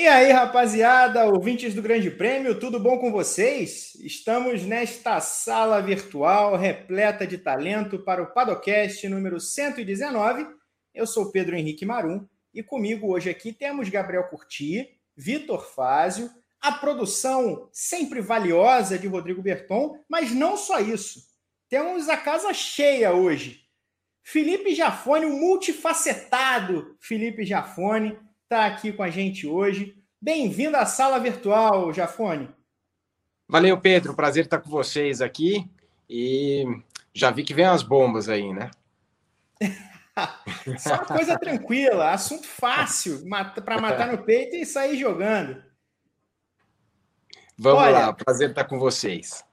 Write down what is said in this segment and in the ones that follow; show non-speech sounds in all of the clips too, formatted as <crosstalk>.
E aí, rapaziada, ouvintes do Grande Prêmio, tudo bom com vocês? Estamos nesta sala virtual repleta de talento para o Padocast número 119. Eu sou Pedro Henrique Marum e comigo hoje aqui temos Gabriel Curti, Vitor Fázio, a produção sempre valiosa de Rodrigo Berton, mas não só isso. Temos a casa cheia hoje. Felipe Jafone, o multifacetado Felipe Jafone, está aqui com a gente hoje. Bem-vindo à sala virtual, Jafone. Valeu, Pedro. Prazer estar com vocês aqui. E já vi que vem as bombas aí, né? <laughs> Só uma coisa tranquila, assunto fácil para matar no peito e sair jogando. Vamos Olha, lá, prazer estar com vocês.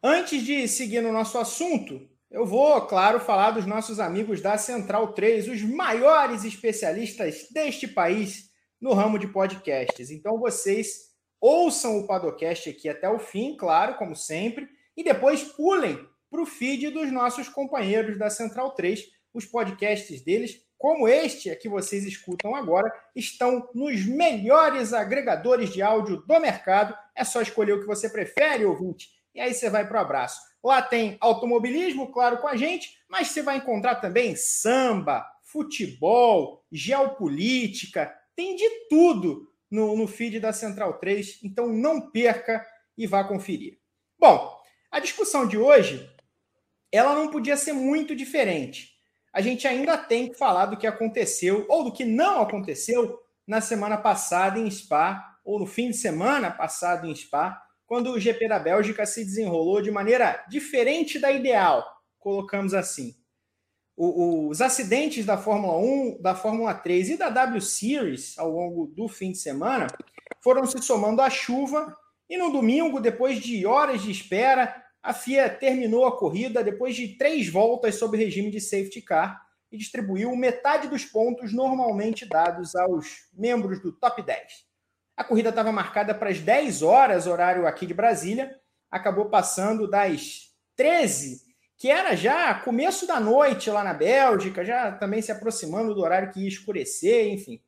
Antes de seguir no nosso assunto, eu vou, claro, falar dos nossos amigos da Central 3, os maiores especialistas deste país no ramo de podcasts. Então vocês ouçam o Padocast aqui até o fim, claro, como sempre, e depois pulem para o feed dos nossos companheiros da Central 3. Os podcasts deles, como este que vocês escutam agora, estão nos melhores agregadores de áudio do mercado. É só escolher o que você prefere, ouvinte, e aí você vai para o abraço. Lá tem automobilismo, claro, com a gente, mas você vai encontrar também samba, futebol, geopolítica, tem de tudo no, no feed da Central 3, então não perca e vá conferir. Bom, a discussão de hoje ela não podia ser muito diferente. A gente ainda tem que falar do que aconteceu ou do que não aconteceu na semana passada em Spa, ou no fim de semana passado em Spa, quando o GP da Bélgica se desenrolou de maneira diferente da ideal, colocamos assim o, os acidentes da Fórmula 1, da Fórmula 3 e da W Series ao longo do fim de semana foram se somando à chuva e no domingo, depois de horas de espera, a FIA terminou a corrida depois de três voltas sob regime de safety car e distribuiu metade dos pontos normalmente dados aos membros do top 10. A corrida estava marcada para as 10 horas, horário aqui de Brasília, acabou passando das 13 que era já começo da noite lá na Bélgica, já também se aproximando do horário que ia escurecer, enfim.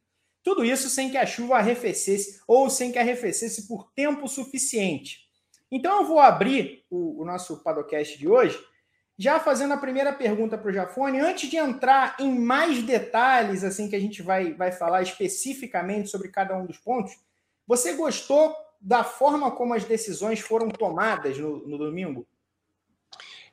Tudo isso sem que a chuva arrefecesse ou sem que arrefecesse por tempo suficiente. Então eu vou abrir o, o nosso Padocast de hoje, já fazendo a primeira pergunta para o Jafone, antes de entrar em mais detalhes, assim que a gente vai, vai falar especificamente sobre cada um dos pontos. Você gostou da forma como as decisões foram tomadas no, no domingo?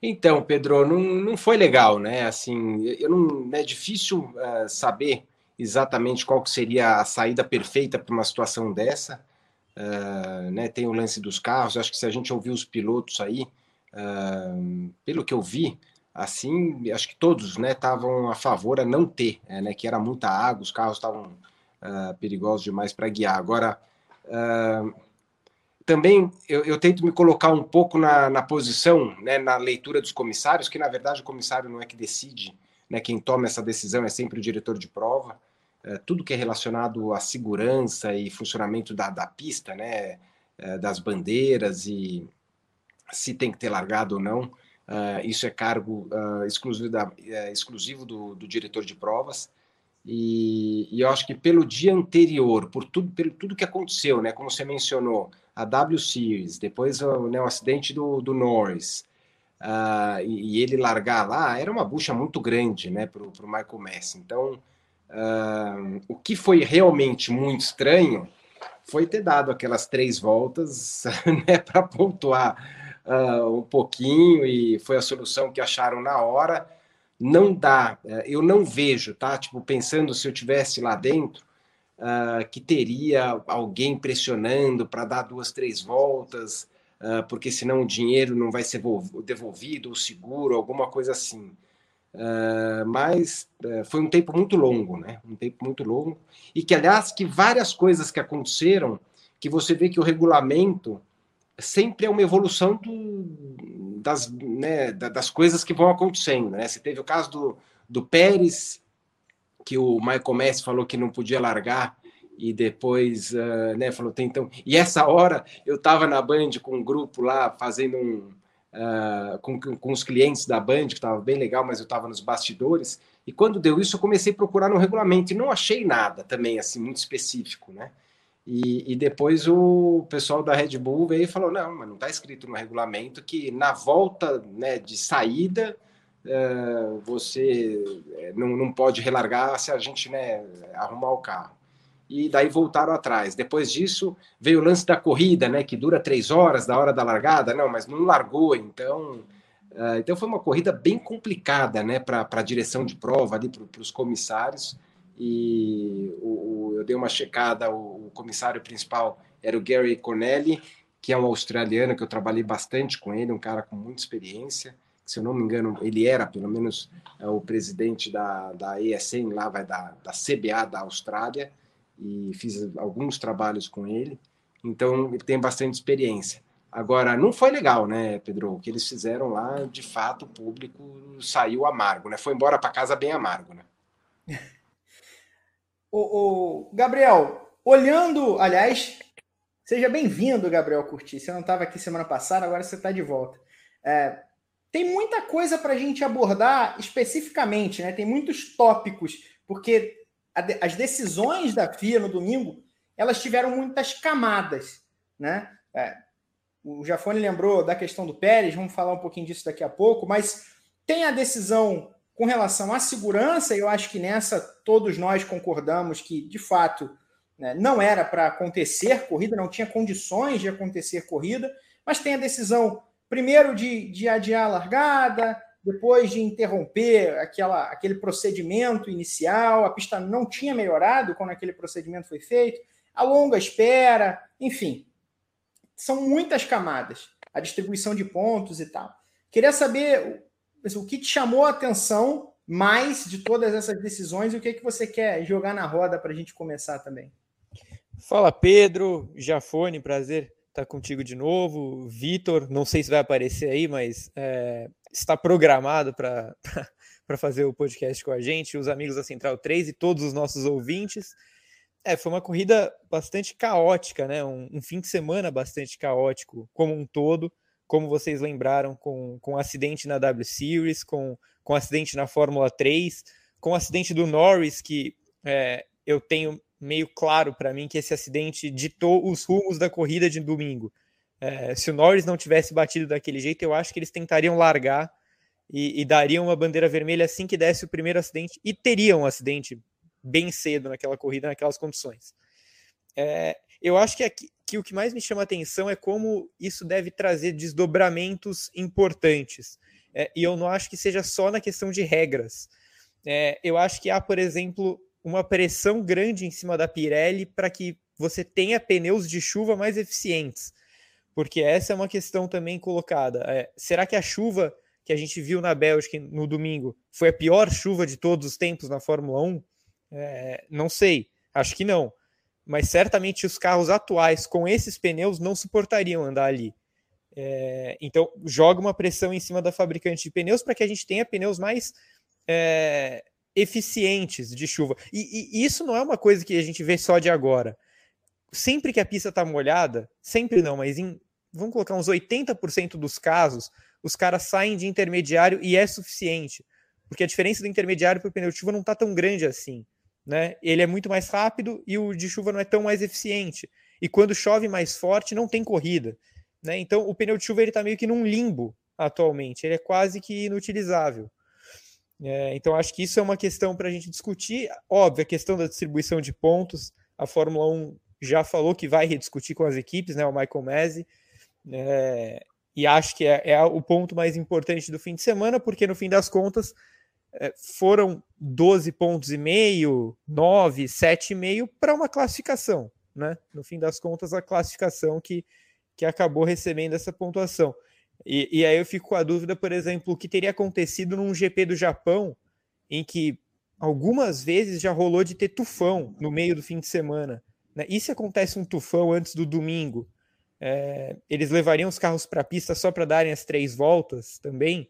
Então, Pedro, não, não foi legal, né? Assim, eu não, é difícil uh, saber exatamente qual seria a saída perfeita para uma situação dessa. Uh, né? Tem o lance dos carros. Acho que se a gente ouvir os pilotos aí, uh, pelo que eu vi, assim, acho que todos, né, estavam a favor a não ter, é, né? Que era muita água, os carros estavam perigosos demais para guiar. Agora também eu, eu, tento me colocar um pouco na, na posição, né, na leitura dos comissários, que na verdade o comissário não é que decide, né, quem toma essa decisão é sempre o diretor de prova. É, tudo que é relacionado à segurança e funcionamento da, da pista, né, é, das bandeiras e se tem que ter largado ou não, uh, isso é cargo uh, exclusivo, da, uh, exclusivo do, do diretor de provas. E, e, eu acho que pelo dia anterior, por tudo, pelo tudo que aconteceu, né, como você mencionou, a W Series, depois o, né, o acidente do, do Norris, uh, e, e, ele largar lá, era uma bucha muito grande né, para o Michael Messi. Então, uh, o que foi realmente muito estranho foi ter dado aquelas três voltas <laughs> né, para pontuar uh, um pouquinho, e foi a solução que acharam na hora. Não dá, eh, eu não vejo, tá? Tipo, pensando se eu tivesse lá dentro, uh, que teria alguém pressionando para dar duas, três voltas, uh, porque senão o dinheiro não vai ser devolvido, o seguro, alguma coisa assim. Uh, mas uh, foi um tempo muito longo, né? Um tempo muito longo. E que, aliás, que várias coisas que aconteceram, que você vê que o regulamento sempre é uma evolução do, das, né, das coisas que vão acontecendo, né? Você teve o caso do, do Pérez, que o Michael Messi falou que não podia largar e depois uh, né, falou tem então e essa hora eu estava na Band com um grupo lá fazendo um uh, com, com os clientes da Band, que estava bem legal, mas eu estava nos bastidores. E quando deu isso, eu comecei a procurar no regulamento e não achei nada também assim muito específico, né? E, e, depois o pessoal da Red Bull veio e falou: não, mas não está escrito no regulamento que na volta né, de saída uh, você eh, não, não pode relargar se a gente né, arrumar o carro. E daí voltaram atrás. Depois disso veio o lance da corrida, né, que dura três horas da hora da largada, não, mas não largou, então. Uh, então foi uma corrida bem complicada né, para a direção de prova, para os comissários e o, o, eu dei uma checada, o, comissário principal era o Gary Cornelli, que é um australiano que eu trabalhei bastante com ele, um cara com muita experiência, se eu não me engano, ele era pelo menos é, o presidente da, da ESN, lá vai da, da CBA da Austrália, e fiz alguns trabalhos com ele, então ele tem bastante experiência. Agora, não foi legal, né, Pedro? O que eles fizeram lá, de fato, o público saiu amargo, né? Foi embora para casa bem amargo, né? <laughs> o, o Gabriel, olhando, aliás, seja bem-vindo, Gabriel Curti. Você não estava aqui semana passada, agora você está de volta. É, tem muita coisa para a gente abordar especificamente, né? Tem muitos tópicos, porque a, as decisões da FIA no domingo elas tiveram muitas camadas, né? É, o Jafone lembrou da questão do Pérez, vamos falar um pouquinho disso daqui a pouco, mas tem a decisão com relação à segurança, eu acho que nessa todos nós concordamos que, de fato, né, não era para acontecer corrida, não tinha condições de acontecer corrida, mas tem a decisão, primeiro, de, de adiar a largada, depois de interromper aquela, aquele procedimento inicial, a pista não tinha melhorado quando aquele procedimento foi feito, a longa espera, enfim, são muitas camadas, a distribuição de pontos e tal. Queria saber o que te chamou a atenção mais de todas essas decisões e o que, é que você quer jogar na roda para a gente começar também? Fala Pedro, Jafone, prazer estar contigo de novo. Vitor, não sei se vai aparecer aí, mas é, está programado para <laughs> fazer o podcast com a gente, os amigos da Central 3 e todos os nossos ouvintes. É, foi uma corrida bastante caótica, né? Um, um fim de semana bastante caótico como um todo como vocês lembraram, com, com acidente na W Series, com, com acidente na Fórmula 3, com acidente do Norris, que é, eu tenho meio claro para mim que esse acidente ditou os rumos da corrida de domingo. É, se o Norris não tivesse batido daquele jeito, eu acho que eles tentariam largar e, e dariam uma bandeira vermelha assim que desse o primeiro acidente e teriam um acidente bem cedo naquela corrida, naquelas condições. É, eu acho que, aqui, que o que mais me chama atenção é como isso deve trazer desdobramentos importantes. É, e eu não acho que seja só na questão de regras. É, eu acho que há, por exemplo, uma pressão grande em cima da Pirelli para que você tenha pneus de chuva mais eficientes. Porque essa é uma questão também colocada. É, será que a chuva que a gente viu na Bélgica no domingo foi a pior chuva de todos os tempos na Fórmula 1? É, não sei, acho que não mas certamente os carros atuais com esses pneus não suportariam andar ali. É, então, joga uma pressão em cima da fabricante de pneus para que a gente tenha pneus mais é, eficientes de chuva. E, e, isso não é uma coisa que a gente vê só de agora. Sempre que a pista está molhada, sempre não, mas em, vamos colocar uns 80% dos casos, os caras saem de intermediário e é suficiente. Porque a diferença do intermediário para o pneu de chuva não está tão grande assim né? Ele é muito mais rápido e o de chuva não é tão mais eficiente. E quando chove mais forte, não tem corrida, né? Então o pneu de chuva ele está meio que num limbo atualmente. Ele é quase que inutilizável. É, então acho que isso é uma questão para a gente discutir. Óbvio, a questão da distribuição de pontos. A Fórmula 1 já falou que vai rediscutir com as equipes, né? O Michael Masi. É, e acho que é, é o ponto mais importante do fim de semana, porque no fim das contas é, foram 12 pontos e meio, 9, 7,5 para uma classificação, né? No fim das contas, a classificação que, que acabou recebendo essa pontuação. E, e aí eu fico com a dúvida, por exemplo, o que teria acontecido num GP do Japão, em que algumas vezes já rolou de ter tufão no meio do fim de semana. Né? E se acontece um tufão antes do domingo? É, eles levariam os carros para a pista só para darem as três voltas também?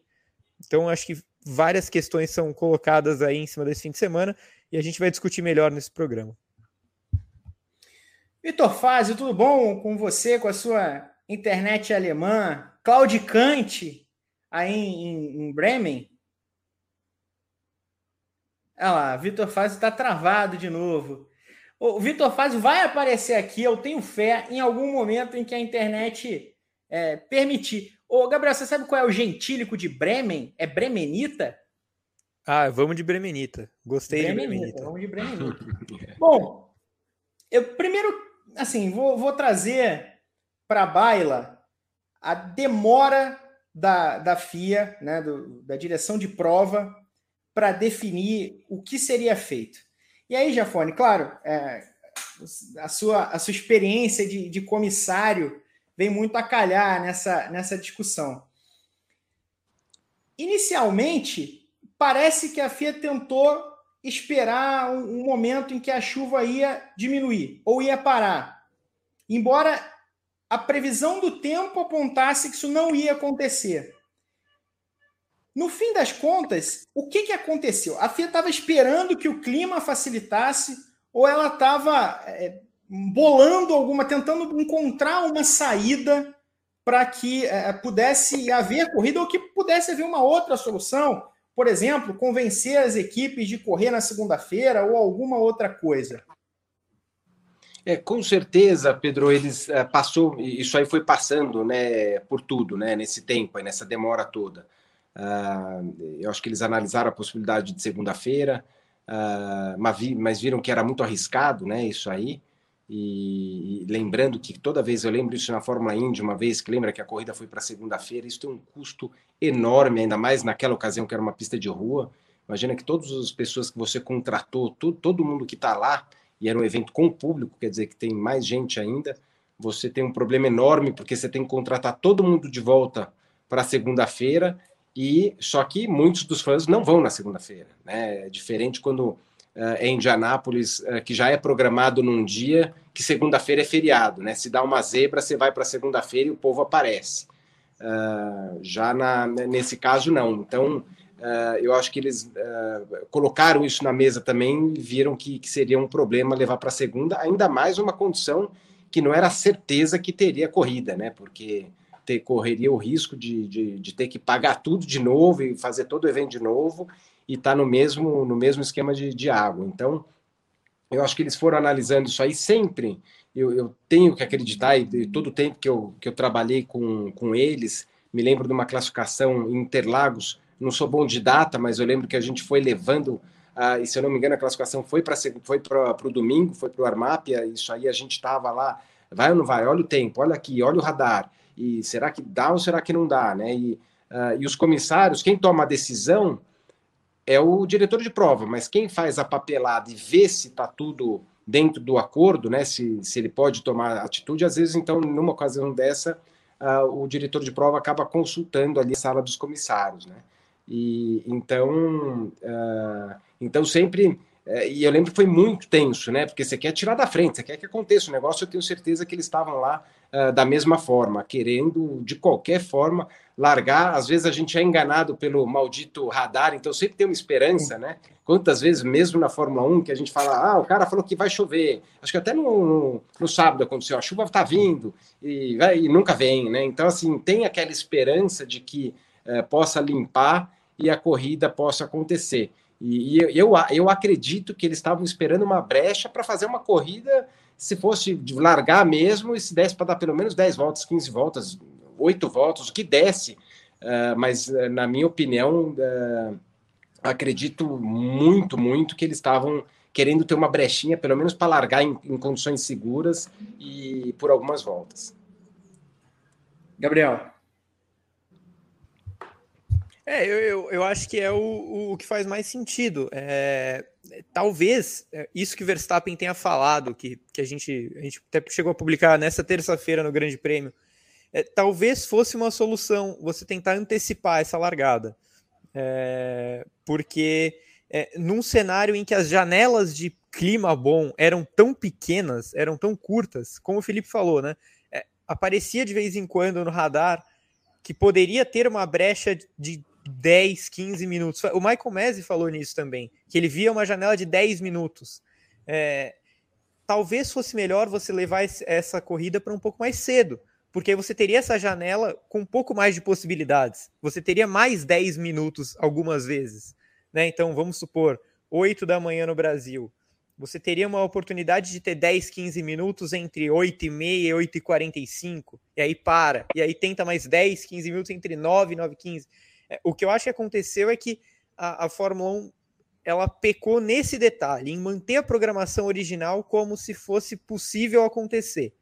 Então, acho que várias questões são colocadas aí em cima desse fim de semana e a gente vai discutir melhor nesse programa. Vitor Fazio, tudo bom com você, com a sua internet alemã? Claudicante aí em, em Bremen. Olha lá, Vitor Fazio está travado de novo. O Vitor Fazio vai aparecer aqui, eu tenho fé, em algum momento em que a internet é, permitir. Ô, Gabriel, você sabe qual é o gentílico de Bremen? É Bremenita? Ah, vamos de Bremenita. Gostei Bremenita, de Bremenita. Vamos de Bremenita. <laughs> Bom, eu primeiro, assim, vou, vou trazer para a baila a demora da, da FIA, né, do, da direção de prova, para definir o que seria feito. E aí, Jafone, claro, é, a, sua, a sua experiência de, de comissário vem muito a calhar nessa, nessa discussão. Inicialmente, parece que a FIA tentou esperar um, um, momento em que a chuva ia diminuir ou ia parar. Embora a previsão do tempo apontasse que isso não ia acontecer. No fim das contas, o que, que aconteceu? A FIA estava esperando que o clima facilitasse ou ela estava é, bolando alguma, tentando encontrar uma saída para que é, pudesse haver corrida ou que pudesse haver uma outra solução? Por exemplo, convencer as equipes de correr na segunda-feira ou alguma outra coisa? É, com certeza, Pedro, eles uh, passou, isso aí foi passando, né, por tudo, né, nesse tempo, nessa demora toda. Uh, eu acho que eles analisaram a possibilidade de segunda-feira, uh, mas, vi, mas, viram que era muito arriscado, né? Isso aí. E, e, lembrando que toda vez eu lembro isso na Fórmula Indy, uma vez que lembra que a corrida foi para segunda-feira, isso tem um custo enorme, ainda mais naquela ocasião que era uma pista de rua. Imagina que todas as pessoas que você contratou, todo mundo que está lá, e era um evento com público, quer dizer que tem mais gente ainda, você tem um problema enorme, porque você tem que contratar todo mundo de volta para segunda-feira e só que muitos dos fãs não vão na segunda-feira, né? É diferente quando uh, é em Indianápolis, uh, que já é programado num dia que segunda-feira é feriado, né? Se dá uma zebra, você vai para segunda-feira e o povo aparece. Uh, já na, nesse caso, não. Então, eu acho que eles colocaram isso na mesa também e viram que, que seria um problema levar para segunda, ainda mais uma condição que não era certeza que teria corrida, né? Porque ter, correria o risco de, de, de, ter que pagar tudo de novo e fazer todo o evento de novo e estar tá no mesmo, no mesmo esquema de, de água. Então, eu acho que eles foram analisando isso aí sempre. Eu, eu tenho que acreditar, e todo o tempo que eu, que eu trabalhei com, com eles, me lembro de uma classificação em Interlagos. Não sou bom de data, mas eu lembro que a gente foi levando ah, e se eu não me engano, a classificação foi para foi o domingo, foi para o Armápia, isso aí a gente estava lá, vai ou não vai? Olha o tempo, olha aqui, olha o radar e será que dá ou será que não dá, né? E, uh, e os comissários, quem toma a decisão é o diretor de prova, mas quem faz a papelada e vê se está tudo dentro do acordo, né? Se, se ele pode tomar atitude, às vezes, então, numa ocasião dessa, uh, o diretor de prova acaba consultando ali a sala dos comissários, né? E então, uh, então sempre é, e eu lembro que foi muito tenso, né? Porque você quer tirar da frente, você quer que aconteça o negócio. Eu tenho certeza que eles estavam lá uh, da mesma forma, querendo de qualquer forma largar. Às vezes a gente é enganado pelo maldito radar, então sempre tem uma esperança, né? Quantas vezes, mesmo na Fórmula 1, que a gente fala, ah, o cara falou que vai chover. Acho que até no, no, no sábado aconteceu, a chuva está vindo e, e, nunca vem, né? Então, assim, tem aquela esperança de que uh, possa limpar e a corrida possa acontecer. E, e eu, eu acredito que eles estavam esperando uma brecha para fazer uma corrida, se fosse de largar mesmo, e se desse para dar pelo menos 10 voltas, 15 voltas, 8 voltas, o que desse. Uh, mas, uh, na minha opinião, uh, acredito muito, muito que eles estavam querendo ter uma brechinha, pelo menos para largar em, em condições seguras e por algumas voltas. Gabriel. É, eu, eu, eu, acho que é o, o que faz mais sentido. É, talvez é, isso que Verstappen tenha falado, que, que a, gente, a gente até chegou a publicar nessa terça-feira no Grande Prêmio, é, talvez fosse uma solução você tentar antecipar essa largada. É, porque é, num cenário em que as janelas de clima bom eram tão pequenas, eram tão curtas, como o Felipe falou, né? É, aparecia de vez em quando no radar que poderia ter uma brecha de 10, 15 minutos. O Michael Messi falou nisso também, que ele via uma janela de 10 minutos. É, talvez fosse melhor você levar essa corrida para um pouco mais cedo, porque você teria essa janela com um pouco mais de possibilidades. Você teria mais 10 minutos algumas vezes. Né? Então, vamos supor, 8 da manhã no Brasil. Você teria uma oportunidade de ter 10, 15 minutos entre 8 e meia e 8 e 45, e aí para, e aí tenta mais 10, 15 minutos entre 9 e 9 e 15. É, o que eu acho que aconteceu é que a, a Fórmula 1 ela pecou nesse detalhe, em manter a programação original como se fosse possível acontecer.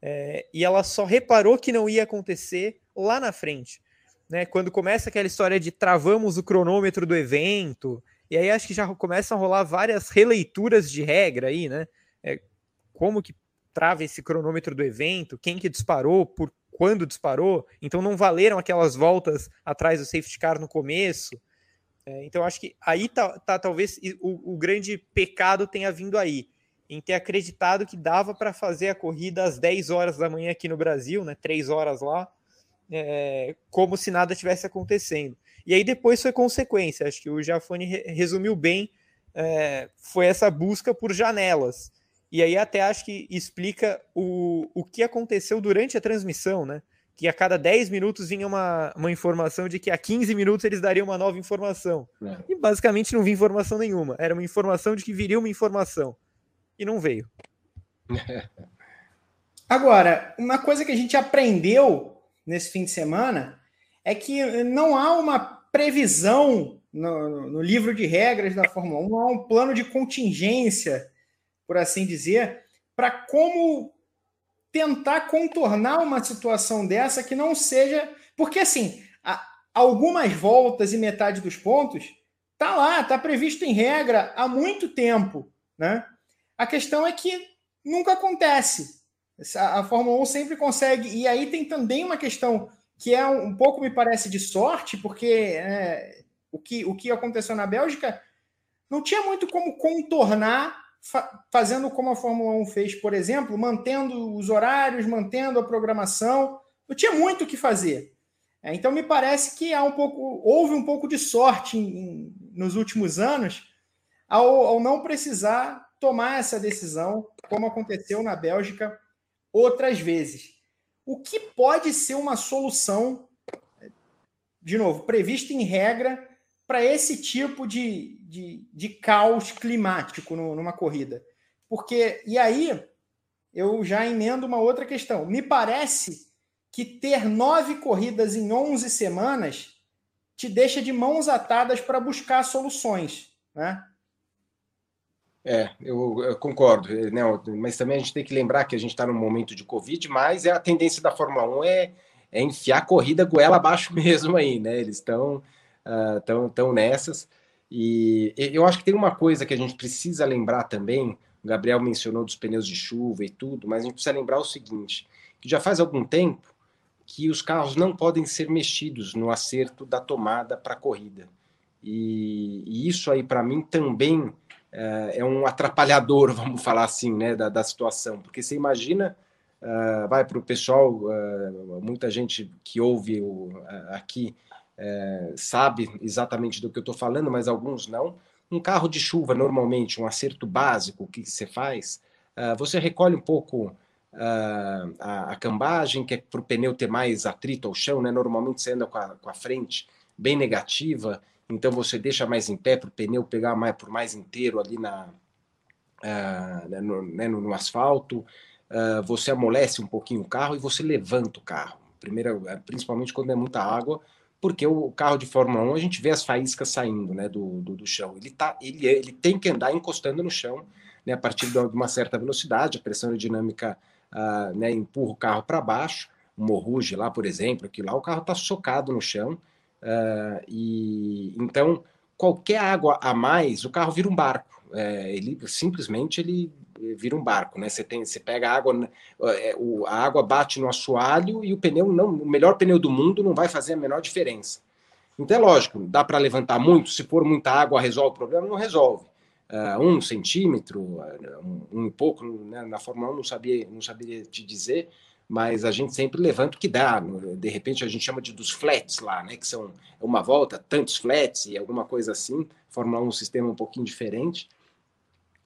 É, e ela só reparou que não ia acontecer lá na frente. Né? Quando começa aquela história de travamos o cronômetro do evento, e aí acho que já começam a rolar várias releituras de regra aí, né? É, como que trava esse cronômetro do evento, quem que disparou, por quando disparou, então não valeram aquelas voltas atrás do safety car no começo. É, então acho que aí tá, tá talvez o, o, grande pecado tenha vindo aí, em ter acreditado que dava para fazer a corrida às 10 horas da manhã aqui no Brasil, né, 3 horas lá, é, como se nada tivesse acontecendo. E aí depois foi consequência, acho que o Jafone resumiu bem, é, foi essa busca por janelas. E aí até acho que explica o, o que aconteceu durante a transmissão, né? Que a cada 10 minutos vinha uma, uma informação de que a 15 minutos eles dariam uma nova informação. É. E basicamente não vinha informação nenhuma. Era uma informação de que viria uma informação. E não veio. <laughs> Agora, uma coisa que a gente aprendeu nesse fim de semana é que não há uma previsão no, no livro de regras da Fórmula 1, não há um plano de contingência por assim dizer, para como tentar contornar uma situação dessa que não seja. Porque, assim, algumas voltas e metade dos pontos tá lá, tá previsto em regra há muito tempo, né? A questão é que nunca acontece. A Fórmula 1 sempre consegue. E aí tem também uma questão que é um, pouco, me parece, de sorte, porque é, o, que, o que aconteceu na Bélgica não tinha muito como contornar fa fazendo como a Fórmula 1 fez, por exemplo, mantendo os horários, mantendo a programação. Não tinha muito o que fazer. É, então, me parece que há um pouco, houve um pouco de sorte em, em, nos últimos anos ao, ao não precisar tomar essa decisão, como aconteceu na Bélgica outras vezes. O que pode ser uma solução, de novo, prevista em regra, para esse tipo de, de, de caos climático no, numa corrida. Porque, e aí, eu já emendo uma outra questão. Me parece que ter nove corridas em 11 semanas te deixa de mãos atadas para buscar soluções, né? É, eu, eu, concordo, né? Mas também a gente tem que lembrar que a gente está num momento de Covid, mas é a tendência da Fórmula 1 é, é enfiar a corrida goela abaixo <laughs> mesmo aí, né? Eles estão estão uh, tão nessas. E eu acho que tem uma coisa que a gente precisa lembrar também. O Gabriel mencionou dos pneus de chuva e tudo, mas a gente precisa lembrar o seguinte: que já faz algum tempo que os carros não podem ser mexidos no acerto da tomada para a corrida. E, e, isso aí, para mim, também uh, é um atrapalhador, <laughs> vamos falar assim, né, da, da situação. Porque você imagina, uh, vai para o pessoal, uh, muita gente que ouve o, aqui é, sabe exatamente do que eu estou falando, mas alguns não. Um carro de chuva, normalmente, um acerto básico que você faz, uh, você recolhe um pouco uh, a, a, cambagem, que é para o pneu ter mais atrito ao chão, né? Normalmente você anda com a, com a frente bem negativa, então você deixa mais em pé para o pneu pegar mais, por mais inteiro ali na, uh, no, né, no, no, asfalto. você amolece um pouquinho o carro e você levanta o carro. Primeiro, principalmente quando é muita água, porque o carro de Fórmula 1 a gente vê as faíscas saindo né, do, do, do chão. Ele, tá, ele, ele tem que andar encostando no chão né, a partir de uma certa velocidade, a pressão aerodinâmica uh, né, empurra o carro para baixo. O Morruge lá, por exemplo, que lá o carro está socado no chão. Uh, e então qualquer água a mais, o carro vira um barco. É, ele simplesmente ele vira um barco, né? Você tem, você pega a água, é, a água bate no assoalho e o pneu não, o melhor pneu do mundo não vai fazer a menor diferença. Então é lógico, dá para levantar muito, se for muita água resolve o problema, não resolve. Uh, um centímetro, um, um pouco, né? na Fórmula 1 não sabia, não sabia te dizer, mas a gente sempre levanta o que dá. De repente a gente chama de dos flats lá, né? Que são uma volta, tantos flats e alguma coisa assim. Fórmula 1 é um sistema um pouquinho diferente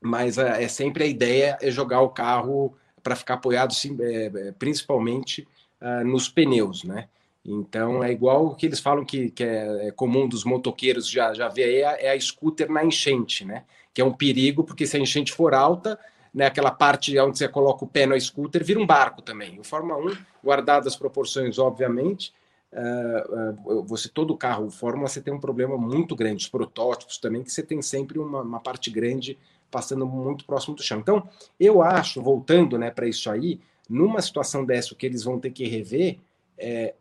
mas é, é sempre a ideia é jogar o carro para ficar apoiado sim, é, é, principalmente uh, nos pneus, né? Então é igual o que eles falam que, que é, é, comum dos motoqueiros já, já ver aí, é, a scooter na enchente, né? Que é um perigo, porque se a enchente for alta, né, aquela parte onde você coloca o pé no scooter vira um barco também. O Fórmula 1, guardadas as proporções, obviamente, uh, uh, você todo carro Fórmula você tem um problema muito grande, os protótipos também, que você tem sempre uma, uma parte grande passando muito próximo do chão. Então, eu acho, voltando né, para isso aí, numa situação dessa, o que eles vão ter que rever é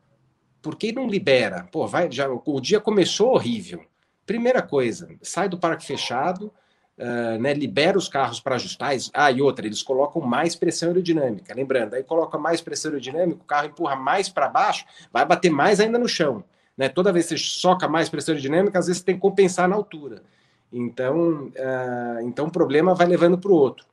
por que não libera? Pô, vai, já, o dia começou horrível. Primeira coisa, sai do parque fechado, uh, né, libera os carros para ajustar. Ah, e outra, eles colocam mais pressão aerodinâmica. Lembrando, aí coloca mais pressão aerodinâmica, o carro empurra mais para baixo, vai bater mais ainda no chão. Né? Toda vez que você soca mais pressão aerodinâmica, às vezes você tem que compensar na altura. Então, uh, então o problema vai levando para o outro.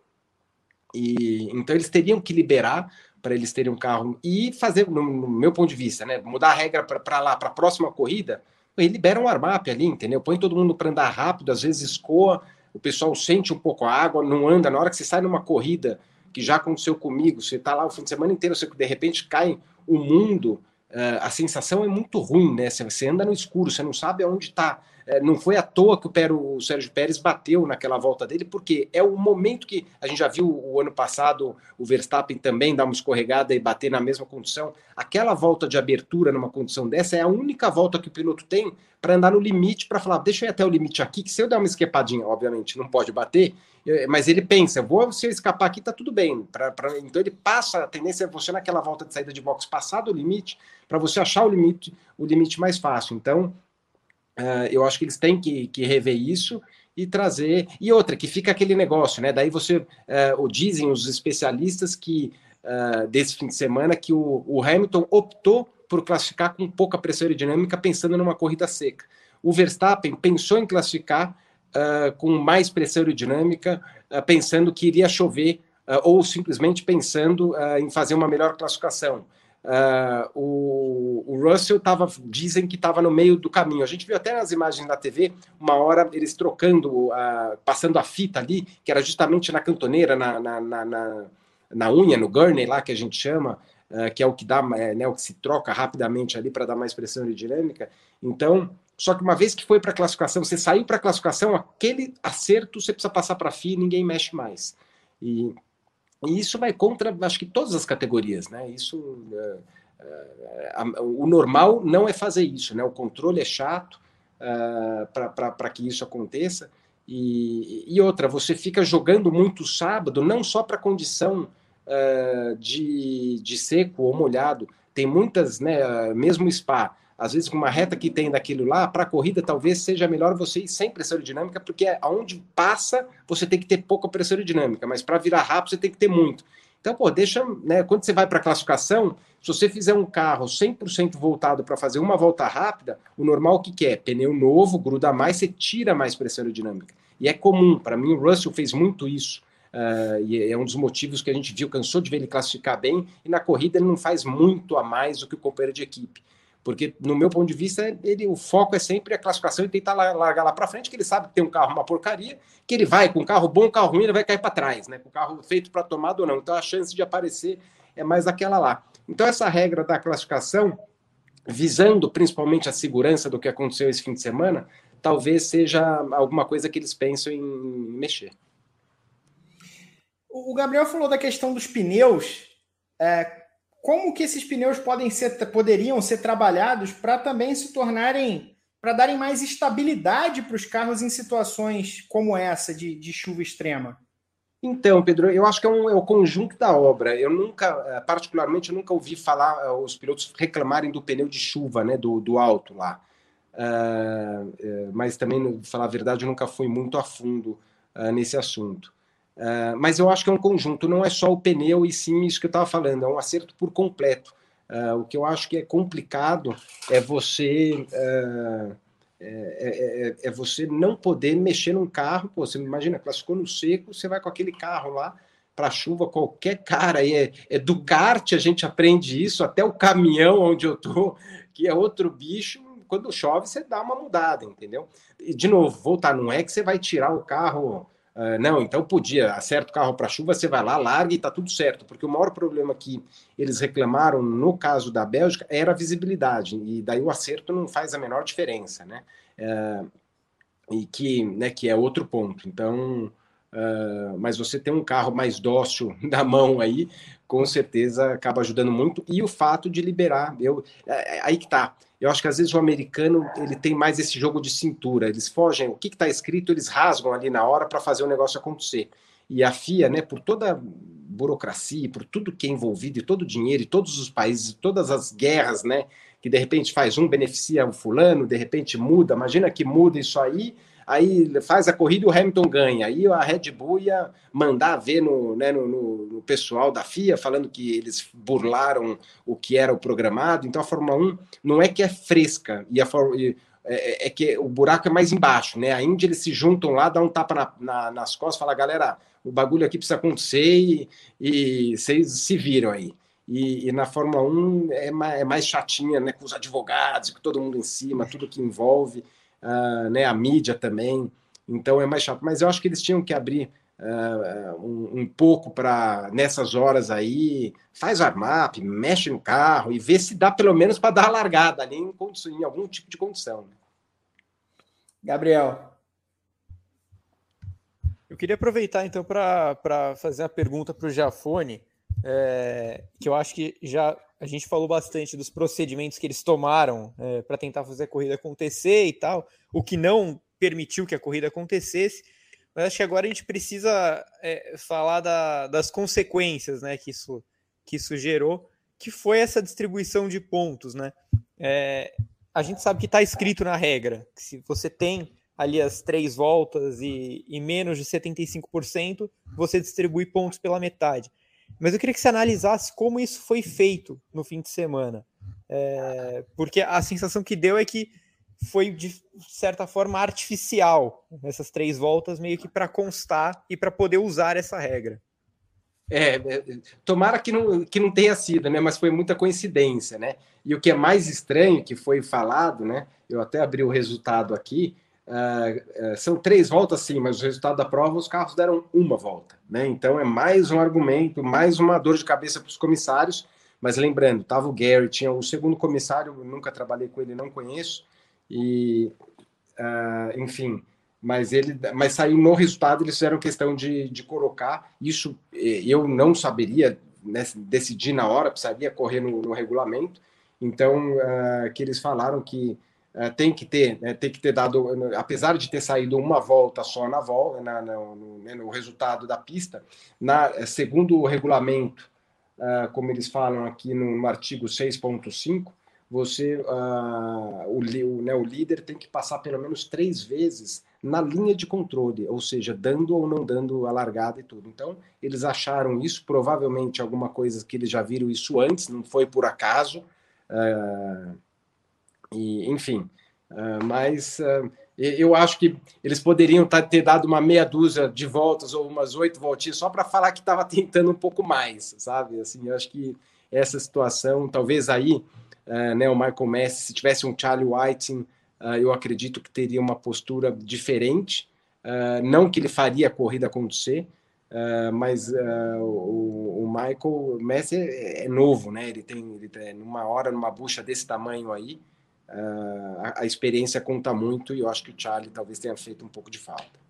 E, então eles teriam que liberar para eles terem um carro e fazer, no, no meu ponto de vista, né, mudar a regra para lá, para a próxima corrida, e libera um armap ali, entendeu? Põe todo mundo para andar rápido, às vezes escoa, o pessoal sente um pouco a água, não anda. Na hora que você sai numa corrida, que já aconteceu comigo, você está lá o fim de semana inteiro, você de repente cai o mundo, uh, a sensação é muito ruim, né? Você, você anda no escuro, você não sabe aonde está não foi à toa que o, o Sérgio Pérez bateu naquela volta dele, porque é o momento que a gente já viu o ano passado o Verstappen também dar uma escorregada e bater na mesma condição. Aquela volta de abertura numa condição dessa é a única volta que o piloto tem para andar no limite, para falar, deixa eu ir até o limite aqui, que se eu der uma esquepadinha, obviamente, não pode bater, mas ele pensa, vou se eu escapar aqui, tá tudo bem. Pra, pra, então ele passa, a tendência é você naquela volta de saída de box passar do limite, para você achar o limite, o limite mais fácil. Então, Uh, eu acho que eles têm que, que, rever isso e trazer. E outra, que fica aquele negócio, né? Daí você, uh, dizem os especialistas que uh, desse fim de semana que o, o, Hamilton optou por classificar com pouca pressão aerodinâmica, pensando numa corrida seca. O Verstappen pensou em classificar uh, com mais pressão aerodinâmica, pensando que iria chover, ou simplesmente pensando em fazer uma melhor classificação. Uh, o, o, Russell tava, dizem que estava no meio do caminho. A gente viu até nas imagens da TV, uma hora eles trocando, uh, passando a fita ali, que era justamente na cantoneira, na, na, na, na, unha, no gurney lá que a gente chama, uh, que é o que dá, é, né, o que se troca rapidamente ali para dar mais pressão aerodinâmica. Então, só que uma vez que foi para a classificação, você saiu para a classificação, aquele acerto você precisa passar para a FIA e ninguém mexe mais. E e isso vai contra, acho que todas as categorias, né? Isso, é, é, o normal não é fazer isso, né? O controle é chato uh, para que isso aconteça. E, e, outra, você fica jogando muito sábado, não só para condição uh, de, de seco ou molhado. Tem muitas, né? Mesmo spa, às vezes com uma reta que tem daquilo lá, para a corrida talvez seja melhor você ir sem pressão aerodinâmica, porque aonde passa você tem que ter pouca pressão aerodinâmica, mas para virar rápido você tem que ter muito. Então, pô, deixa, né, quando você vai para a classificação, se você fizer um carro 100% voltado para fazer uma volta rápida, o normal o que, que é? Pneu novo, gruda mais, você tira mais pressão aerodinâmica. E é comum, para mim o Russell fez muito isso. Uh, e é um dos motivos que a gente viu, cansou de ver ele classificar bem, e na corrida ele não faz muito a mais do que o companheiro de equipe. Porque, no meu ponto de vista, ele, o foco é sempre a classificação e tentar largar lá para frente, que ele sabe que tem um carro uma porcaria, que ele vai com um carro bom, um carro ruim, ele vai cair para trás, né? Com o carro feito para tomada ou não. Então a chance de aparecer é mais aquela lá. Então, essa regra da classificação, visando principalmente a segurança do que aconteceu esse fim de semana, talvez seja alguma coisa que eles pensam em mexer. O Gabriel falou da questão dos pneus. É, como que esses pneus podem ser, poderiam ser trabalhados para também se tornarem, para darem mais estabilidade para os carros em situações como essa de, de chuva extrema? Então, Pedro, eu acho que é, um, é o conjunto da obra. Eu nunca, eh, particularmente, eu nunca ouvi falar eh, os pilotos reclamarem do pneu de chuva, né, do, do alto lá. Uh, mas também, falar a verdade, eu nunca fui muito a fundo uh, nesse assunto. Uh, mas eu acho que é um conjunto, não é só o pneu e sim isso que eu estava falando, é um acerto por completo. Uh, o que eu acho que é complicado é você uh, é, é, é, você não poder mexer num carro. Pô, você imagina, classificou no seco, você vai com aquele carro lá para chuva, qualquer cara aí é, é do kart, a gente aprende isso, até o caminhão onde eu tô, que é outro bicho. Quando chove, você dá uma mudada, entendeu? E de novo, voltar, não é que você vai tirar o carro Uh, não, então podia, acerta o carro para chuva, você vai lá, larga e está tudo certo, porque o maior problema que eles reclamaram no caso da Bélgica era a visibilidade, e daí o acerto não faz a menor diferença, né? Uh, e que, né, que é outro ponto. Então, uh, mas você tem um carro mais dócil <laughs> na mão aí, com certeza acaba ajudando muito, e o fato de liberar, eu, é, é aí que tá. Eu acho que às vezes o americano ele tem mais esse jogo de cintura. Eles fogem, o que está escrito, eles rasgam ali na hora para fazer o negócio acontecer. E a FIA, né, por toda burocracia, por tudo que é envolvido, e todo o dinheiro, e todos os países, todas as guerras, né, que de repente faz um beneficia o fulano, de repente muda. Imagina que muda isso aí, aí faz a corrida e o Hamilton ganha. Aí a Red Bull ia mandar ver no, né, no, no, pessoal da FIA falando que eles burlaram o que era o programado. Então a Fórmula 1 não é que é fresca, e a é, é, é, que o buraco é mais embaixo, né? A eles se juntam lá, dá um tapa na, na, nas costas, fala, galera, o bagulho aqui precisa acontecer e, e vocês se viram aí. E, e, na Fórmula 1 é mais, é mais chatinha, né? Com os advogados, com todo mundo em cima, tudo que envolve uh, né, a mídia também, então é mais chato. Mas eu acho que eles tinham que abrir uh, um, um, pouco para, nessas horas aí, faz o armap, mexe no carro e vê se dá pelo menos para dar a largada ali em, condição, em algum tipo de condição. Né? Gabriel. Eu queria aproveitar então para fazer uma pergunta para o Jafone, é, que eu acho que já a gente falou bastante dos procedimentos que eles tomaram é, para tentar fazer a corrida acontecer e tal, o que não permitiu que a corrida acontecesse. Mas acho que agora a gente precisa é, falar da, das consequências né, que, isso, que isso gerou, que foi essa distribuição de pontos. Né? É, a gente sabe que está escrito na regra que se você tem ali as três voltas e, e menos de 75%, você distribui pontos pela metade. Mas eu queria que você analisasse como isso foi feito no fim de semana. É, porque a sensação que deu é que foi, de certa forma, artificial essas três voltas, meio que para constar e para poder usar essa regra. É, é, tomara que não, que não tenha sido, né? Mas foi muita coincidência, né? E o que é mais estranho que foi falado, né? Eu até abri o resultado aqui, Uh, uh, são três voltas sim, mas o resultado da prova os carros deram uma volta, né? Então é mais um argumento, mais uma dor de cabeça para os comissários. Mas lembrando, tava o Gary, tinha o segundo comissário, nunca trabalhei com ele, não conheço e uh, enfim, mas ele, mas saiu no resultado eles fizeram questão de, de colocar isso. Eu não saberia né, decidir na hora, precisaria correr no, no regulamento. Então que eles falaram que é, tem que ter, né, tem que ter dado, apesar de ter saído uma volta só na volta, na, no, né, no, resultado da pista, na, é, segundo o regulamento, uh, como eles falam aqui no, no artigo 6.5, você, uh, o, né, o líder tem que passar pelo menos três vezes na linha de controle, ou seja, dando ou não dando a largada e tudo. Então, eles acharam isso, provavelmente alguma coisa que eles já viram isso antes, não foi por acaso. Uh, e, enfim, uh, mas uh, eu acho que eles poderiam tá, ter dado uma meia dúzia de voltas ou umas oito voltinhas só para falar que estava <laughs> tentando um pouco mais, sabe? Assim, eu acho que essa situação, talvez aí, uh, né, o Michael Messi, se tivesse um Charlie Whiting, eu acredito que teria uma postura diferente. não que ele faria a corrida acontecer, Uh, mas uh, o, o, Michael Messi é, é, novo, né? Ele tem, ele tem numa hora, numa bucha desse tamanho aí, uh, a, a, experiência conta muito e eu acho que o Charlie talvez tenha feito um pouco de falta.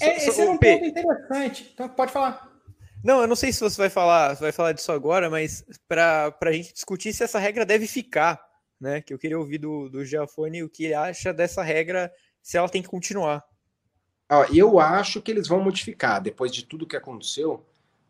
É, esse é um ponto interessante. Então, pode falar. Não, eu não sei se você vai falar, vai falar disso agora, mas para a gente discutir se essa regra deve ficar, né? Que eu queria ouvir do, do Giafone o que ele acha dessa regra, se ela tem que continuar. eu acho que eles vão modificar, depois de tudo que aconteceu,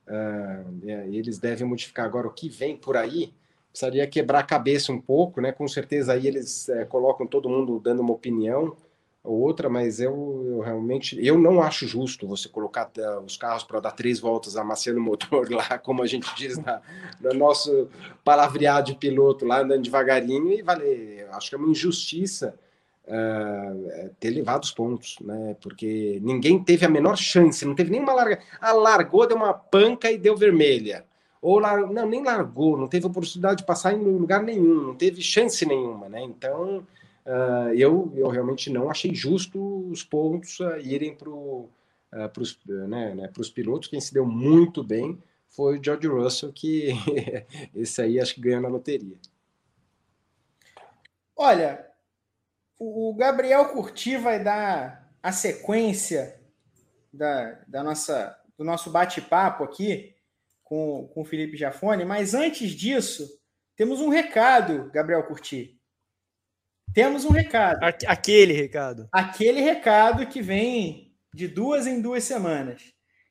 uh, eles devem modificar. Agora, o que vem por aí, precisaria quebrar a cabeça um pouco, né? Com certeza aí eles é, colocam todo mundo dando uma opinião ou outra, mas eu, eu, realmente eu não acho justo você colocar uh, os carros para dar três voltas amaciando o motor <laughs> lá, como a gente diz na, no nosso palavreado de piloto lá andando devagarinho e valer. Acho que é uma injustiça uh, ter levado os pontos, né? Porque ninguém teve a menor chance, não teve nenhuma larga. Ah, largou, deu uma panca e deu vermelha ou lar... não, nem largou, não teve oportunidade de passar em lugar nenhum, não teve chance nenhuma, né? Então, uh, eu, eu realmente não achei justo os pontos uh, irem para uh, os né, né, pilotos. Quem se deu muito bem foi o George Russell, que <laughs> esse aí acho que ganhou na loteria. Olha, o Gabriel Curti vai dar a sequência da, da nossa, do nosso bate-papo aqui com, com o Felipe Jafone, mas antes disso, temos um recado, Gabriel Curti. Temos um recado. Aquele recado. Aquele recado que vem de duas em duas semanas.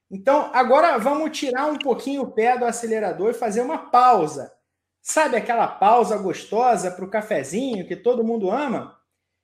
Então, agora vamos tirar um pouquinho o pé do acelerador e fazer uma pausa. Sabe aquela pausa gostosa para o cafezinho que todo mundo ama?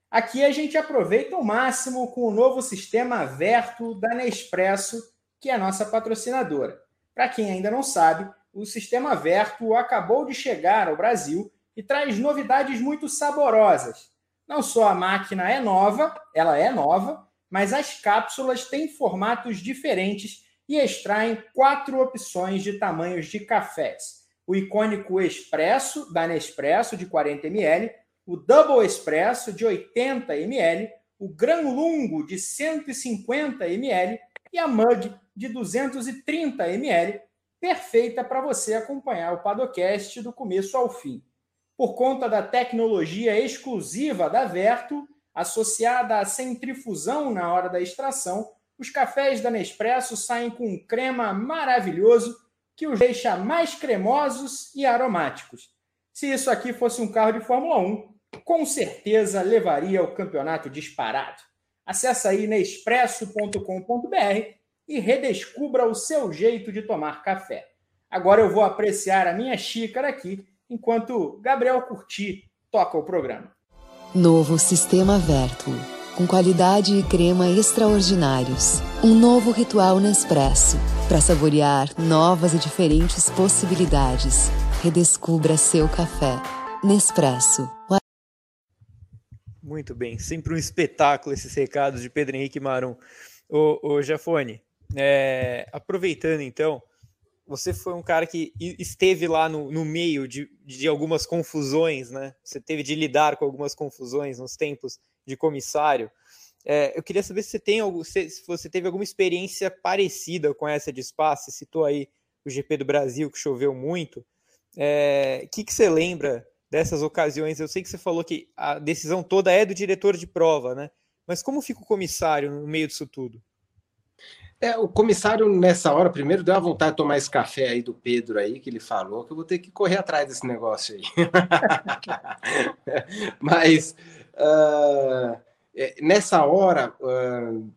Aqui a gente aproveita o máximo com o novo sistema Verto da Nespresso, que é a nossa patrocinadora. Para quem ainda não sabe, o sistema Verto acabou de chegar ao Brasil e traz novidades muito saborosas. Não só a máquina é nova, ela é nova, mas as cápsulas têm formatos diferentes e extraem quatro opções de tamanhos de cafés. O icônico Expresso, da Nespresso, de 40 ml, o Double Espresso de 80 ml, o Gran Lungo de 150 ml e a Mug de 230 ml, perfeita para você acompanhar o Padocast do começo ao fim. Por conta da tecnologia exclusiva da Verto, associada à centrifusão na hora da extração, os cafés da Nespresso saem com um crema maravilhoso que os deixa mais cremosos e aromáticos. Se isso aqui fosse um carro de Fórmula 1, com certeza levaria o campeonato disparado. Acesse aí nespresso.com.br e redescubra o seu jeito de tomar café. Agora eu vou apreciar a minha xícara aqui, enquanto Gabriel Curti toca o programa. Novo Sistema Vertuo, com qualidade e crema extraordinários. Um novo ritual Nespresso, para saborear novas e diferentes possibilidades. Redescubra seu café. Nespresso. Muito bem, sempre um espetáculo esses recados de Pedro Henrique Marum. Ô, ô Jafone, é, aproveitando então, você foi um cara que esteve lá no, no meio de, de algumas confusões, né? Você teve de lidar com algumas confusões nos tempos de comissário. É, eu queria saber se você tem se, se, você teve alguma experiência parecida com essa de espaço. Você citou aí o GP do Brasil que choveu muito. O é, que, que você lembra dessas ocasiões? Eu sei que você falou que a decisão toda é do diretor de prova, né? Mas como fica o comissário no meio disso tudo? É, o comissário, nessa hora, primeiro deu a vontade de tomar esse café aí do Pedro aí, que ele falou, que eu vou ter que correr atrás desse negócio aí. <laughs> Mas uh, nessa hora, uh,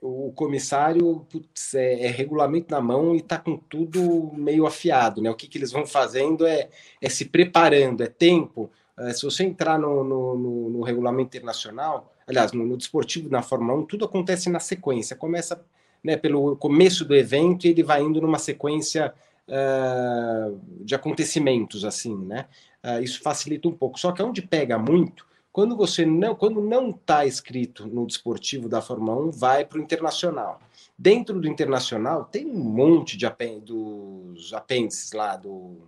o comissário putz, é, é, regulamento na mão e está com tudo meio afiado, né? O que, que eles vão fazendo é, é se preparando, é tempo. Uh, se você entrar no, no, no, no regulamento internacional, aliás, no, no desportivo na Fórmula 1, tudo acontece na sequência. Começa né, pelo começo do evento e ele vai indo numa sequência uh, de acontecimentos, assim, né? Uh, isso facilita um pouco. Só que onde pega muito quando você não, quando não está escrito no desportivo da Fórmula 1, vai para o internacional. Dentro do internacional tem um monte de dos apêndices lá do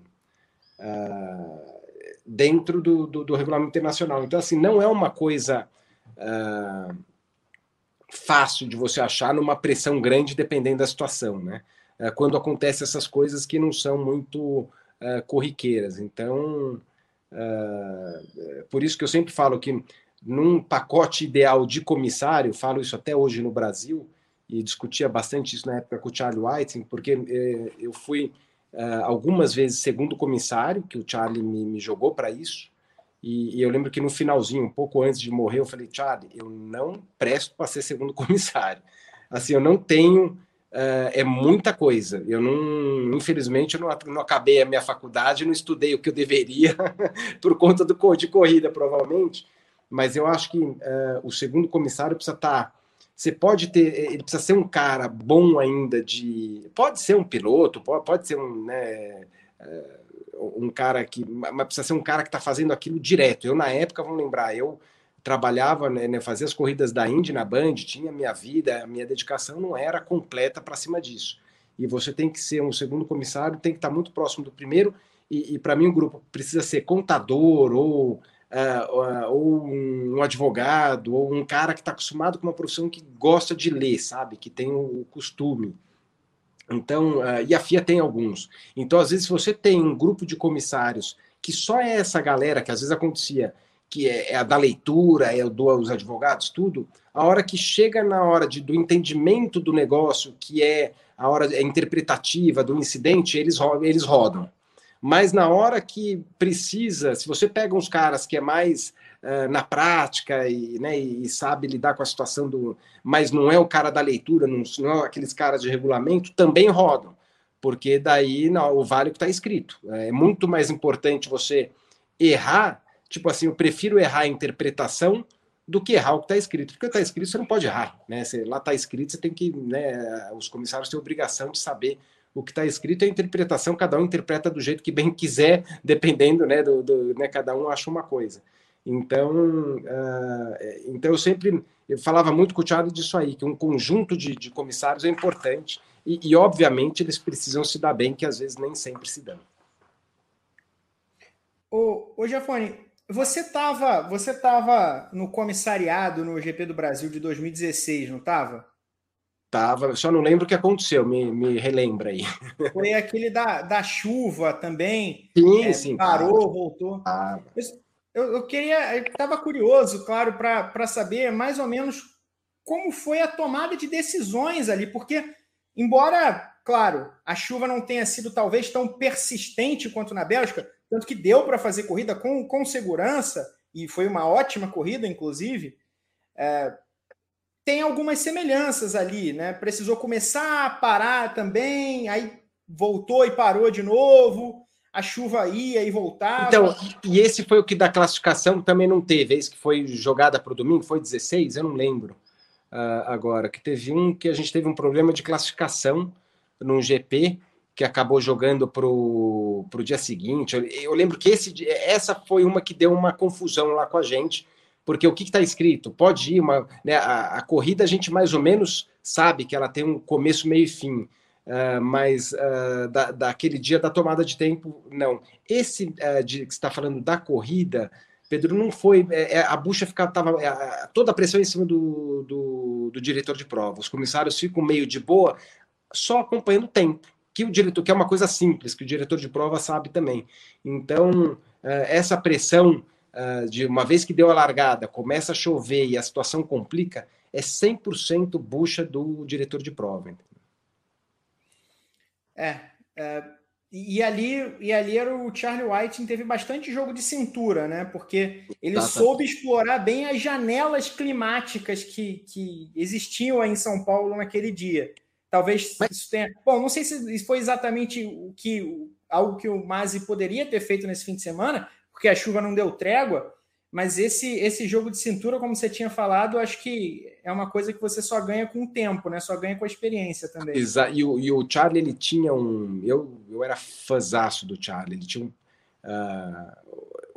uh, dentro do, do, do, regulamento internacional. Então assim não é uma coisa uh, fácil de você achar numa pressão grande dependendo da situação, né? Uh, quando acontecem essas coisas que não são muito corriqueiras. Então Uh, por isso que eu sempre falo que num pacote ideal de comissário, falo isso até hoje no Brasil, e discutia bastante isso na época com o Charlie Whiting, porque eu fui algumas vezes segundo comissário, que o Charlie me, me jogou para isso, e, e, eu lembro que no finalzinho, um pouco antes de morrer, eu falei, Charlie, eu não presto para ser segundo <laughs> comissário. Assim, eu não tenho uh, é muita coisa. Eu não, infelizmente, eu não, não acabei a minha faculdade, não estudei o que eu deveria <laughs> por conta do de corrida, provavelmente. Mas eu acho que uh, o segundo comissário precisa estar. Tá, você pode ter, ele precisa ser um cara bom ainda de, pode ser um piloto, pode, pode ser um, né, uh, um cara que, mas precisa ser um cara que está fazendo aquilo direto. Eu na época, vamos lembrar, eu trabalhava, né, né, fazia as corridas da Indy na Band, tinha minha vida, a minha dedicação não era completa para cima disso. E você tem que ser um segundo comissário, tem que estar muito próximo do primeiro. E, e para mim o grupo precisa ser contador ou uh, ou um advogado, ou um cara que está acostumado com uma profissão que gosta de ler, sabe? Que tem o costume. Então, uh, e a FIA tem alguns. Então, às vezes, você tem um grupo de comissários que só é essa galera, que às vezes acontecia, que é, é a da leitura, é o dos advogados, tudo, a hora que chega na hora de, do entendimento do negócio, que é a hora é interpretativa do incidente, eles, eles rodam. Mas na hora que precisa, se você pega uns caras que é mais uh, na prática e, né, e, sabe lidar com a situação do. Mas não é o cara da leitura, não, não é aqueles caras de regulamento, também rodam. Porque daí não, o vale que está escrito. É muito mais importante você errar, tipo assim, eu prefiro errar a interpretação do que errar o que está escrito. Porque está escrito você não pode errar. Né? Você, lá está escrito, você tem que. Né, os comissários têm obrigação de saber o que está escrito é a interpretação, cada um interpreta do jeito que bem quiser, dependendo, né, do, do né, cada um acha uma coisa. Então, uh, então eu sempre eu falava muito com o Thiago disso aí, que um conjunto de, de comissários é importante e, e, obviamente, eles precisam se dar bem, que às vezes nem sempre se dão. Ô, ô Jafone, você estava você tava no comissariado no GP do Brasil de 2016, não estava? Tava, só não lembro o que aconteceu, me, me relembra aí. Foi aquele da, da chuva também. Sim, é, sim. Parou, voltou. Ah. Eu, eu queria, eu estava curioso, claro, para saber mais ou menos como foi a tomada de decisões ali, porque, embora, claro, a chuva não tenha sido talvez tão persistente quanto na Bélgica, tanto que deu para fazer corrida com, com segurança, e foi uma ótima corrida, inclusive. É, tem algumas semelhanças ali, né? Precisou começar a parar também, aí voltou e parou de novo, a chuva ia e voltava. Então, e esse foi o que da classificação também não teve, esse que foi jogada para o domingo, foi 16, eu não lembro uh, agora, que teve um que a gente teve um problema de classificação num GP que acabou jogando para o dia seguinte. Eu, eu lembro que esse, essa foi uma que deu uma confusão lá com a gente, porque o que está escrito? Pode ir, uma, né, a, a, corrida a gente mais ou menos sabe que ela tem um começo, meio e fim, uh, mas uh, da, daquele dia da tomada de tempo, não. Esse uh, de, que está falando da corrida, Pedro, não foi. É, é a bucha ficava. Tava, é, toda a pressão em cima do, do, do, diretor de prova. Os comissários ficam meio de boa, só acompanhando o tempo. Que o diretor, que é uma coisa simples, que o diretor de prova sabe também. Então, essa pressão de uma vez que deu a largada, começa a chover e a situação complica, é 100% bucha do diretor de prova. É, é, e ali e ali era o Charlie White teve bastante jogo de cintura, né? Porque ele tá, tá. soube explorar bem as janelas climáticas que, que existiam aí em São Paulo naquele dia. Talvez Mas... isso tenha. Bom, não sei se foi exatamente o que algo que o Masi poderia ter feito nesse fim de semana, porque a chuva não deu trégua, mas esse, esse jogo de cintura, como você tinha falado, acho que é uma coisa que você só ganha com o tempo, né? Só ganha com a experiência também. Exato. E o, e o Charlie, ele tinha um. Eu, eu era fãzaço do Charlie, ele tinha um, uh,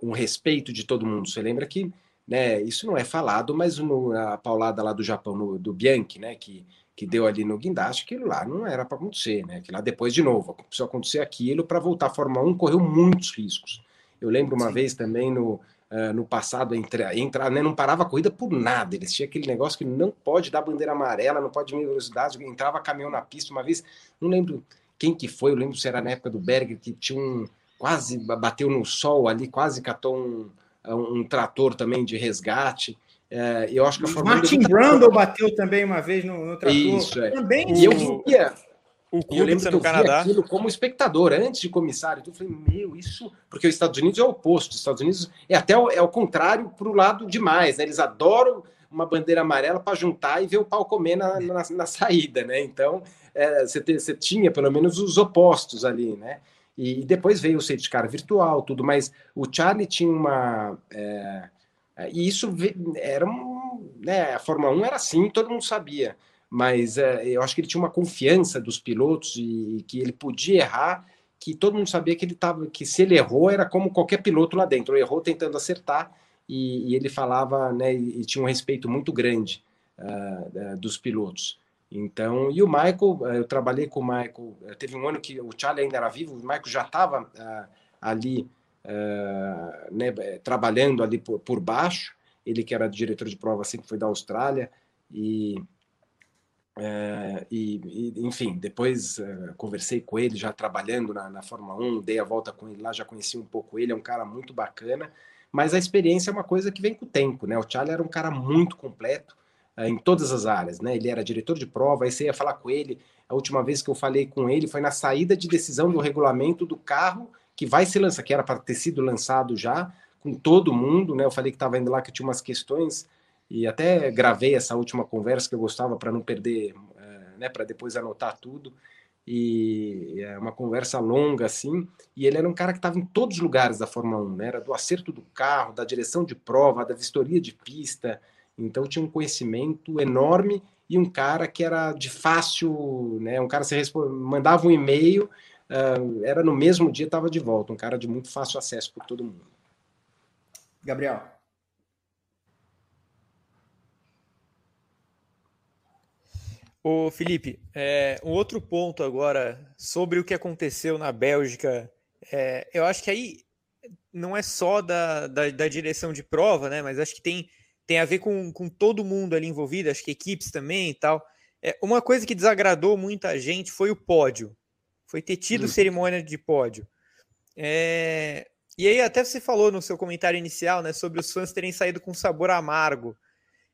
um respeito de todo mundo. Você lembra que né, isso não é falado, mas no, a paulada lá do Japão, no, do Bianchi, né? Que, que deu ali no guindaste, aquilo lá não era para acontecer, né? Que lá depois, de novo, precisou acontecer aquilo para voltar à Fórmula 1, correu muitos riscos. Eu lembro uma Sim. vez também no, uh, no passado, entrar, entra, né, não parava a corrida por nada. Eles tinham aquele negócio que não pode dar bandeira amarela, não pode diminuir velocidade. Entrava caminhão na pista uma vez, não lembro quem que foi, eu lembro se era na época do Berger, que tinha um. quase bateu no sol ali, quase catou um, um, um trator também de resgate. É, eu acho que a Martin Brundle bateu também uma vez no, no trator. Isso, é. Também e eu via, o clube eu lembro que eu Canadá. aquilo como espectador, antes de comissário. Então eu falei, meu, isso. Porque os Estados Unidos é o oposto. Os Estados Unidos é até o, é o contrário para o lado demais. Né? Eles adoram uma bandeira amarela para juntar e ver o pau comer na, na, na saída, né? Então é, você, você tinha pelo menos os opostos ali, né? E, e depois veio o safety car virtual, tudo, mas o Charlie tinha uma. É, e isso era um. Né, a Fórmula 1 era assim, todo mundo sabia mas é, eu acho que ele tinha uma confiança dos pilotos e, e que ele podia errar, que todo mundo sabia que ele estava, que se ele errou era como qualquer piloto lá dentro, ele errou tentando acertar e, e ele falava, né, e, e, tinha um respeito muito grande uh, uh, dos pilotos. Então, e o Michael, uh, eu trabalhei com o Michael, teve um ano que o Charlie ainda era vivo, o Michael já estava ali uh, né, trabalhando ali por, por baixo. Ele que era diretor de prova que foi da Austrália e é, e, e, enfim, depois é, conversei com ele já trabalhando na, na Fórmula 1, dei a volta com ele lá, já conheci um pouco ele, é um cara muito bacana, mas a experiência é uma coisa que vem com o tempo, né? O Charlie era um cara muito completo é, em todas as áreas, né? Ele era diretor de prova, aí você ia falar com ele, a última vez que eu falei com ele foi na saída de decisão do regulamento do carro que vai se lançar, que era para ter sido lançado já, com todo mundo, né? Eu falei que estava indo lá que tinha umas questões e até gravei essa última conversa que eu gostava para não perder, é, né, para depois anotar tudo. E é uma conversa longa assim. E ele era um cara que estava em todos os lugares da Fórmula 1, né? Era do acerto do carro, da direção de prova, da vistoria de pista. Então tinha um conhecimento enorme e um cara que era de fácil, né? Um cara que você mandava um e-mail, uh, era no mesmo dia estava de volta, um cara de muito fácil acesso por todo mundo. Gabriel. Ô, Felipe, é, um outro ponto agora sobre o que aconteceu na Bélgica. É, eu acho que aí não é só da, da, da, direção de prova, né? Mas acho que tem, tem a ver com, com todo mundo ali envolvido, acho que equipes também e tal. É, uma coisa que desagradou muita gente foi o pódio. Foi ter tido hum. cerimônia de pódio. É, e aí, até você falou no seu comentário inicial, né, sobre os fãs terem saído com sabor amargo.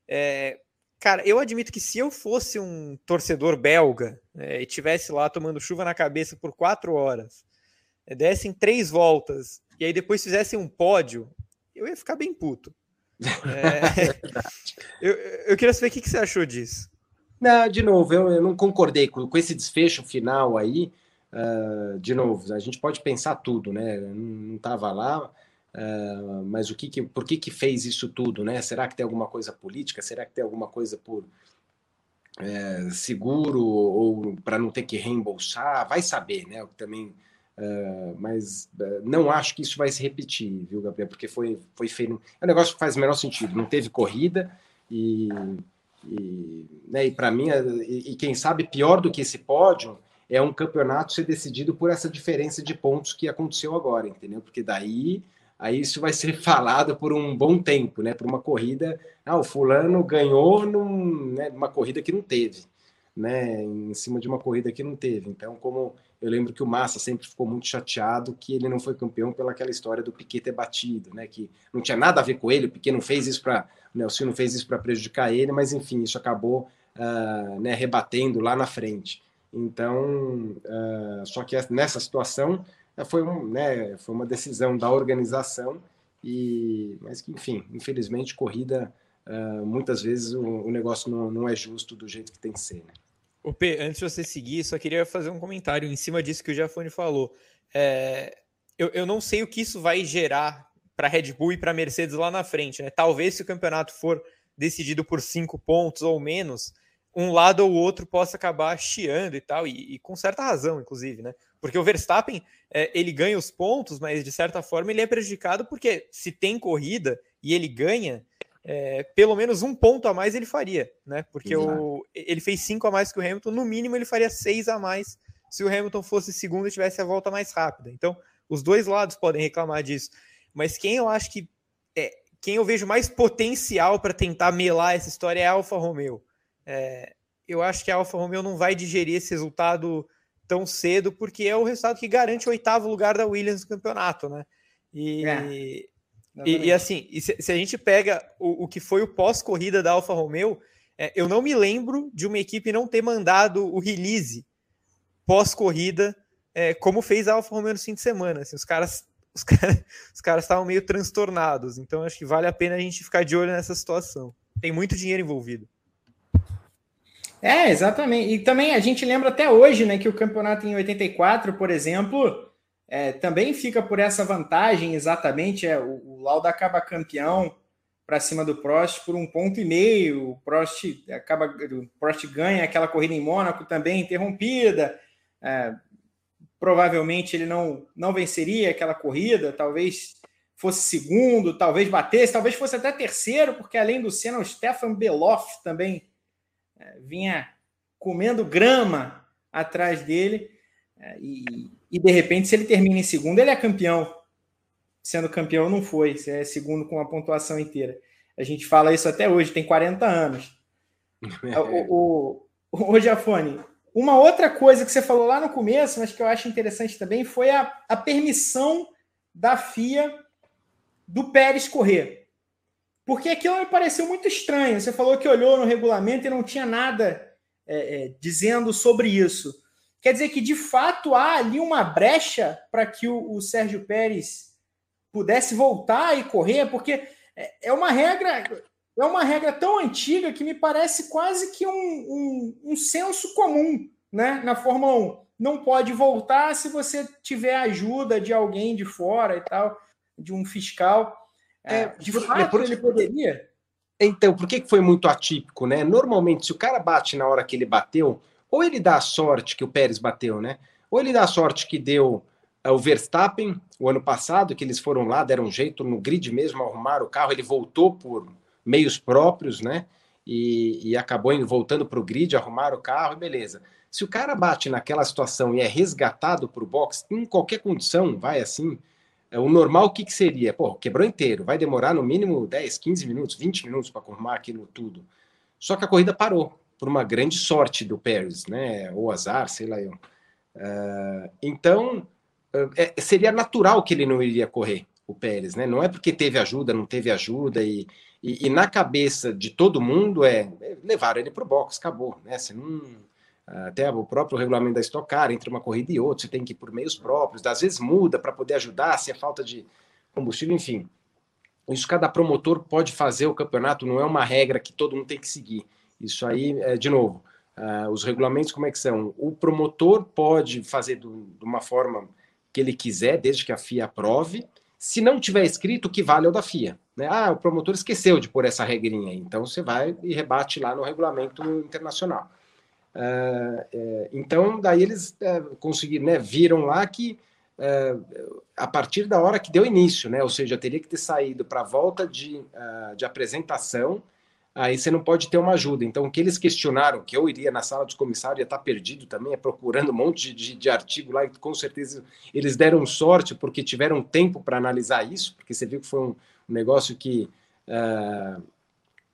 É, Cara, eu admito que se eu fosse um torcedor belga né, e tivesse lá tomando chuva na cabeça por quatro horas, é, dessem três voltas e aí depois fizessem um pódio, eu ia ficar bem puto. <laughs> É, eu, eu queria saber o que, que você achou disso. Não, de novo, eu, eu não concordei com, com esse desfecho final aí. Uh, de novo, a gente pode pensar tudo, né? não estava lá, Uh, mas o que, que por que, que fez isso tudo, né? Será que tem alguma coisa política? Será que tem alguma coisa por é, seguro ou para não ter que reembolsar? Vai saber, né? Também, uh, mas uh, não acho que isso vai se repetir, viu, Gabriel? Porque foi foi feito é um negócio que faz o menor sentido. Não teve corrida e e, né, e para mim e, e quem sabe pior do que esse pódio é um campeonato ser decidido por essa diferença de pontos que aconteceu agora, entendeu? Porque daí aí isso vai ser <laughs> falado por um bom tempo, né? Por uma corrida, ah, o fulano ganhou num, né, numa corrida que não teve, né? Em cima de uma corrida que não teve. Então, como eu lembro que o Massa sempre ficou muito chateado que ele não foi campeão pelaquela história do Piquet ter batido, né? Que não tinha nada a ver com ele, o Piquet não fez isso para, o Nelson não fez isso para prejudicar ele, mas enfim, isso acabou, uh, né? Rebatendo lá na frente. Então, uh, só que nessa situação foi, um, né, foi uma decisão da organização, e, mas que, enfim, infelizmente, corrida, uh, muitas vezes o, o negócio não, não, é justo do jeito que tem que ser. Né? O P, antes de você seguir, só queria fazer um comentário em cima disso que o Jafone falou. É, eu, eu não sei o que isso vai gerar para Red Bull e para Mercedes lá na frente. Né? Talvez se o campeonato for decidido por cinco pontos ou menos, um lado ou outro possa acabar chiando e tal, e, e com certa razão, inclusive, né? Porque o Verstappen, é, ele ganha os pontos, mas de certa forma ele é prejudicado porque se tem corrida e ele ganha, é, pelo menos um ponto a mais ele faria, né? Porque o, ele fez cinco a mais que o Hamilton, no mínimo ele faria seis a mais se o Hamilton fosse segundo e tivesse a volta mais rápida. Então, os dois lados podem reclamar disso. Mas quem eu acho que é, quem eu vejo mais potencial para tentar melar essa história é a Alfa Romeo. É, eu acho que a Alfa Romeo não vai digerir esse resultado tão cedo, porque é o resultado que garante o oitavo lugar da Williams no campeonato, né? E, é, e, e, assim, e se, se, a gente pega o, o que foi o pós-corrida da Alfa Romeo, é, eu não me lembro de uma equipe não ter mandado o release pós-corrida, é, como fez a Alfa Romeo no fim de semana. Assim, os caras <laughs> os caras os caras estavam meio transtornados, então acho que vale a pena a gente ficar de olho nessa situação. Tem muito dinheiro envolvido. É, exatamente. E também a gente lembra até hoje, né, que o campeonato em 84, por exemplo, é, também fica por essa vantagem, exatamente. É, o, o Lauda acaba campeão para cima do Prost por um ponto e meio. O Prost acaba, o Prost ganha aquela corrida em Mônaco também interrompida. É, provavelmente ele não não venceria aquela corrida, talvez fosse segundo, talvez batesse, talvez fosse até terceiro, porque além do Senna, o Stefan Beloff também vinha comendo grama atrás dele. É, e, e, de repente, se ele termina em segundo, ele é campeão. sendo campeão não foi, se é segundo com a pontuação inteira. A gente fala isso até hoje, tem 40 anos. <laughs> o, o, o Jafone, uma outra coisa que você falou lá no começo, mas que eu acho interessante também, foi a, a permissão da FIA do Pérez correr. Porque aquilo me pareceu muito estranho. Você falou que olhou no regulamento e não tinha nada é, é, dizendo sobre isso. Quer dizer que, de fato, há ali uma brecha para que o, o Sérgio Pérez pudesse voltar e correr, porque é, é uma regra é uma regra tão antiga que me parece quase que um, um, um senso comum né, na Fórmula 1. Não pode voltar se você tiver ajuda de alguém de fora e tal, de um fiscal. É, de por, fato, por, ele poderia. Então, por que foi muito atípico, né? Normalmente, se o cara bate na hora que ele bateu, ou ele dá a sorte que o Pérez bateu, né? Ou ele dá a sorte que deu uh, o Verstappen o ano passado, que eles foram lá, deram um jeito no grid mesmo, arrumaram o carro, ele voltou por meios próprios, né? E, e acabou voltando para o grid, arrumar o carro e beleza. Se o cara bate naquela situação e é resgatado para o box, em qualquer condição, vai assim, é, o normal o que, que seria? Pô, quebrou inteiro, vai demorar no mínimo 10, 15 minutos, 20 minutos para arrumar aquilo tudo. Só que a corrida parou, por uma grande sorte do Pérez, né? Ou azar, sei lá eu. Uh, então, é, seria natural que ele não iria correr, o Pérez, né? Não é porque teve ajuda, não teve ajuda e e, e, na cabeça de todo mundo é, é levar ele para o box, acabou, né? Você não, até o próprio regulamento da Stock Car, entre uma corrida e outra, você tem que ir por meios próprios, às vezes muda para poder ajudar, se é falta de combustível, enfim. Isso cada promotor pode fazer, o campeonato não é uma regra que todo mundo tem que seguir. Isso aí, é, de novo, uh, os regulamentos como é que são? O promotor pode fazer do, de uma forma que ele quiser, desde que a FIA aprove, se não tiver escrito, o que vale é o da FIA. Né? Ah, o promotor esqueceu de pôr essa regrinha aí. Então você vai e rebate lá no regulamento internacional. Uh, é, então, daí eles uh, conseguiram, né, viram lá que uh, a partir da hora que deu início, né, ou seja, teria que ter saído para a volta de, de apresentação aí você não pode ter uma ajuda. Então, o que eles questionaram, que eu iria na sala dos comissários, ia estar perdido também, é procurando um monte de, de artigo lá, e com certeza eles deram sorte porque tiveram tempo para analisar isso, porque você viu que foi um, um negócio que uh,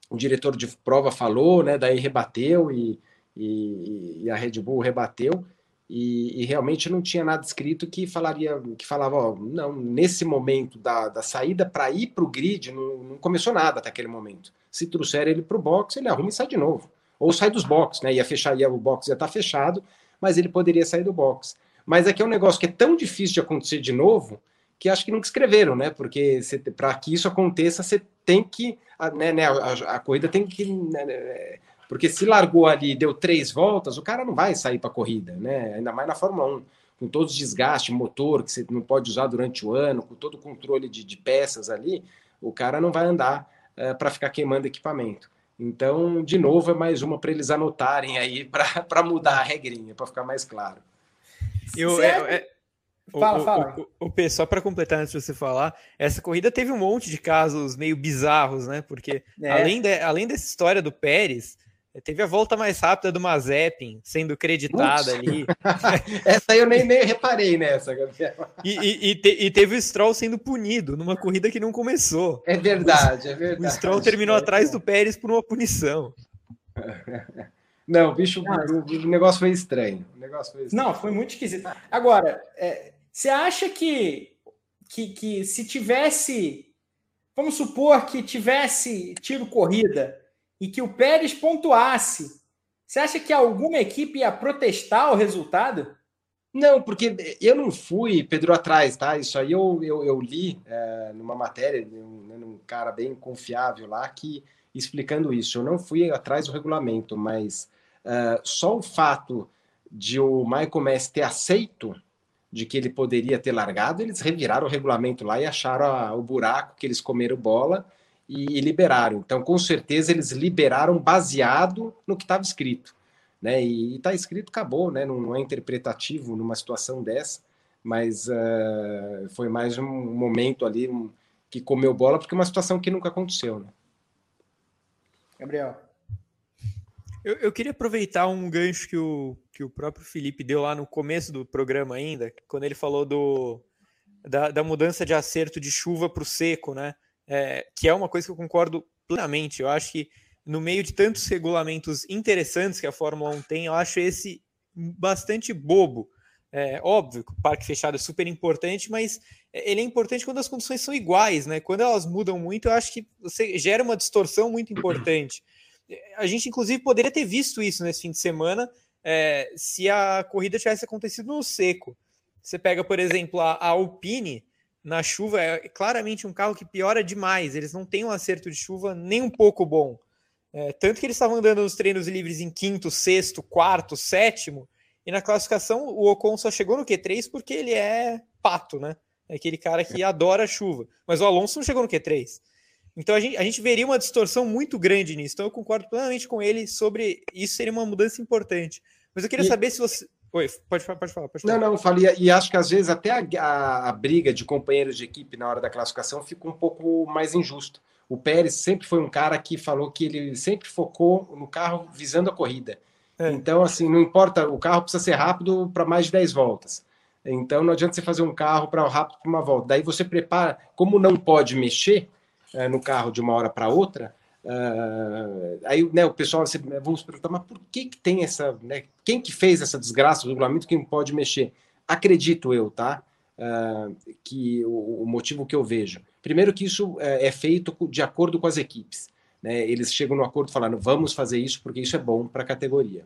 o diretor de prova falou, né, daí rebateu e, e, e a Red Bull rebateu. E, e, realmente não tinha nada escrito que falaria que falava ó, não nesse momento da, da saída para ir para o grid não, não, começou nada até aquele momento. Se trouxer ele para o box ele arruma e sai de novo. Ou sai dos boxes né? Ia fechar ia, o box ia estar tá fechado mas ele poderia sair do box. Mas aqui é um negócio que é tão difícil de acontecer de novo que acho que nunca escreveram né? Porque para que isso aconteça você tem que a, né, né a, a, corrida tem que né, né porque se largou ali e deu três voltas, o cara não vai sair para a corrida, né? Ainda mais na Fórmula 1, com todos os desgastes, motor que você não pode usar durante o ano, com todo o controle de, de peças ali, o cara não vai andar uh, eh, para ficar queimando equipamento. Então, de novo, é mais uma para eles anotarem aí <laughs> para mudar a regrinha, para ficar mais claro. Eu, é, é, fala, o, fala. O, o, o, só para completar antes de você falar, essa corrida teve um monte de casos meio bizarros, né? Porque é. além, de, além dessa história do Pérez, Teve a volta mais rápida do Mazepin sendo creditada ali. <laughs> Essa aí eu nem, nem reparei nessa, Gabriel. E, e, e, te, e, teve o Stroll sendo punido numa corrida que não começou. É verdade, é verdade. O Stroll terminou é atrás do Pérez por uma punição. <laughs> Não, bicho, o, o, negócio foi estranho. O negócio foi estranho. Não, foi muito esquisito. Agora, é, você acha que, que, que se tivesse. Vamos supor que tivesse tido corrida e que o Pérez pontuasse, você acha que alguma equipe ia protestar o resultado? Não, porque eu não fui, Pedro, atrás, tá? Isso aí eu, eu, eu li é, numa matéria de um, né, cara bem confiável lá que explicando isso. Eu não fui atrás do regulamento, mas uh, só o fato de o Michael Messi ter aceito de que ele poderia ter largado, eles reviraram o regulamento lá e acharam a, o buraco que eles comeram bola e, e liberaram. Então, com certeza, eles liberaram baseado no que estava escrito. Né? E está escrito, acabou, né? Não, não, é interpretativo numa situação dessa, mas uh, foi mais um momento ali um, que comeu bola, porque é uma situação que nunca aconteceu. Né? Gabriel. Eu, eu, queria aproveitar um gancho que o, que o próprio Felipe deu lá no começo do programa ainda, quando ele falou do, da, da mudança de acerto de chuva para o seco, né? É, que é uma coisa que eu concordo plenamente. Eu acho que no meio de tantos regulamentos interessantes que a Fórmula 1 tem, eu acho esse bastante bobo. É, óbvio que o parque fechado é super importante, mas ele é importante quando as condições são iguais, né? Quando elas mudam muito, eu acho que você gera uma distorção muito importante. A gente, inclusive, poderia ter visto isso nesse fim de semana é, se a corrida tivesse acontecido no seco. Você pega, por exemplo, a, a Alpine na chuva, é claramente um carro que piora demais. Eles não têm um acerto de chuva nem um pouco bom. É, tanto que eles estavam andando nos treinos livres em quinto, sexto, quarto, sétimo, e na classificação o Ocon só chegou no Q3 porque ele é pato, né? É aquele cara que adora chuva. Mas o Alonso não chegou no Q3. Então a gente, a gente veria uma distorção muito grande nisso. Então eu concordo plenamente com ele sobre isso seria uma mudança importante. Mas eu queria e... saber se você. Oi, pode, pode, falar, pode falar. Não, não, falei, e acho que às vezes até a, a, a, briga de companheiros de equipe na hora da classificação fica um pouco mais injusto. O Pérez sempre foi um cara que falou que ele sempre focou no carro visando a corrida. É. Então, assim, não importa, o carro precisa ser rápido para mais de 10 voltas. Então, não adianta você fazer um carro para rápido para uma volta. Daí você prepara, como não pode mexer é, no carro de uma hora para outra, Uh, aí né, o pessoal você, vamos perguntar, mas por que, que tem essa. Né, quem que fez essa desgraça do regulamento que não pode mexer? Acredito eu, tá? Uh, que o, o, motivo que eu vejo. Primeiro que isso uh, é feito de acordo com as equipes. Né? Eles chegam no acordo falando, vamos fazer isso porque isso é bom para a categoria.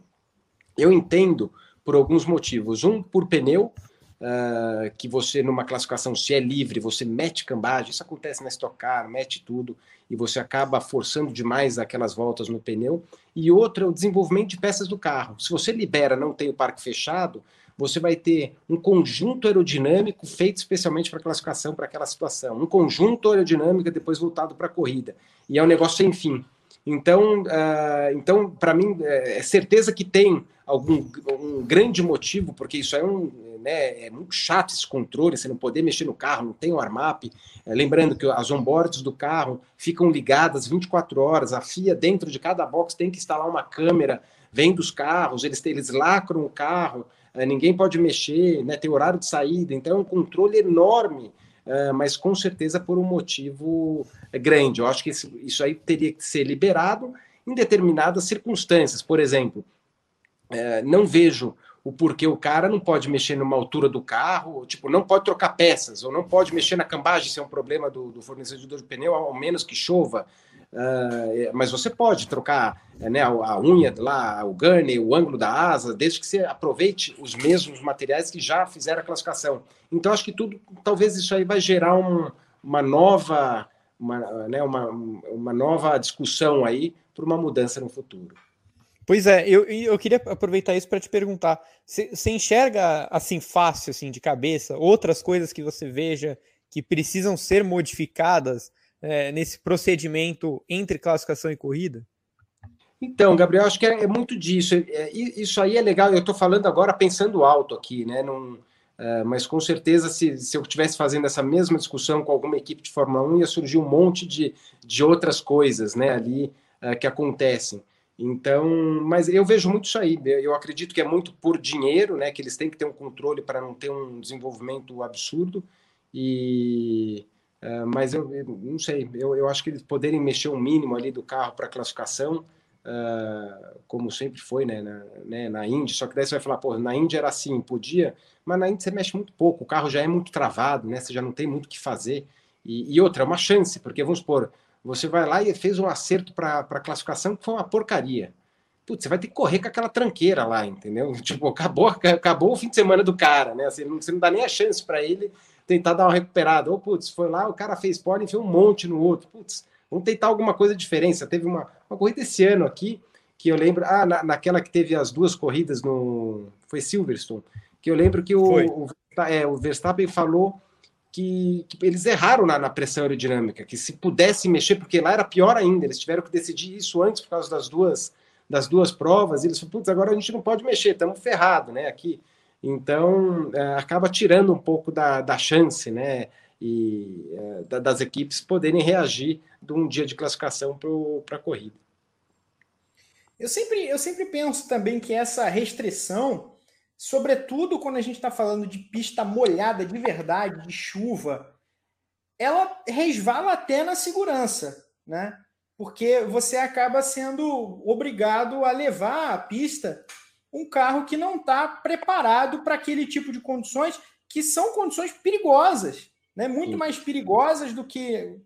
Eu entendo por alguns motivos. Um, por pneu, uh, que você, numa classificação, se é livre, você mete cambagem, isso acontece na Stock Car, mete tudo, e você acaba forçando demais aquelas voltas no pneu. E outra, o desenvolvimento de peças do carro. Se você libera, não tem o parque fechado, você vai ter um conjunto aerodinâmico feito especialmente para classificação, para aquela situação. Um conjunto aerodinâmico depois voltado para a corrida. E é um negócio sem fim. Então, uh, então para mim, é, é certeza que tem algum um grande motivo, porque isso é um né, é muito chato esse controle, você não poder mexer no carro, não tem o armap. É, lembrando que as onboards do carro ficam ligadas 24 horas, a FIA dentro de cada box tem que instalar uma câmera, vem dos carros, eles, eles lacram o carro, é, ninguém pode mexer, né, tem horário de saída, então é um controle enorme. Uh, mas com certeza por um motivo grande. Eu acho que isso, aí teria que ser liberado em determinadas circunstâncias. Por exemplo, não vejo o porquê o cara não pode mexer numa altura do carro, tipo, não pode trocar peças, ou não pode mexer na cambagem, se é um problema do, do fornecedor de pneu, ao menos que chova. Uh, mas você pode trocar né, a, a, unha lá, o gurney, o ângulo da asa, desde que você aproveite os mesmos materiais que já fizeram a classificação. Então, acho que tudo, talvez isso aí vai gerar um, uma nova, uma, né, uma, uma nova discussão aí para uma mudança no futuro. Pois é, eu, eu queria aproveitar isso para te perguntar: você enxerga assim fácil, assim, de cabeça, outras coisas que você veja que precisam ser modificadas é, nesse procedimento entre classificação e corrida? Então, Gabriel, acho que é, é muito disso. É, isso aí é legal. Eu estou falando agora pensando alto aqui, né? É, mas com certeza, se, se eu estivesse fazendo essa mesma discussão com alguma equipe de Fórmula 1, ia surgir um monte de, de outras coisas né, ali é, que acontecem. Então, mas eu vejo muito isso aí. Eu acredito que é muito por dinheiro, né? Que eles têm que ter um controle para não ter um desenvolvimento absurdo. E uh, mas eu, eu, não sei. Eu, eu acho que eles poderem mexer um mínimo ali do carro para classificação, uh, como sempre foi, né? Na, né, na Indy. Só que daí você vai falar, pô, na Indy era assim, podia. Mas na Indy você mexe muito pouco. O carro já é muito travado, né? Você já não tem muito o que fazer. E, e outra, é uma chance, porque vamos supor você vai lá e fez um acerto para a classificação que foi uma porcaria. Putz, você vai ter que correr com aquela tranqueira lá, entendeu? <laughs> Tipo, acabou, acabou o fim de semana do cara, né? Assim, você não dá nem a chance para ele tentar dar uma recuperada. Ou, putz, foi lá, o cara fez pole e fez um monte no outro. Putz, vamos tentar alguma coisa diferente. Teve uma, uma corrida esse ano aqui, que eu lembro, ah, na, naquela que teve as duas corridas no. Foi Silverstone, que eu lembro que o, o, é, o Verstappen falou que, que eles erraram na, na, pressão aerodinâmica, que se pudesse mexer, porque lá era pior ainda, eles tiveram que decidir isso antes por causa das duas, das duas provas, e eles falaram, putz, agora a gente não pode mexer, estamos ferrados, né, aqui. Então, é, acaba tirando um pouco da, da chance, né, e é, das equipes poderem reagir de um dia de classificação para a corrida. Eu sempre, eu sempre penso também que essa restrição sobretudo quando a gente está falando de pista molhada de verdade, de chuva, ela resvala até na segurança, né? Porque você acaba sendo obrigado a levar à pista um carro que não está preparado para aquele tipo de condições que são condições perigosas, né? Muito Sim. mais perigosas do que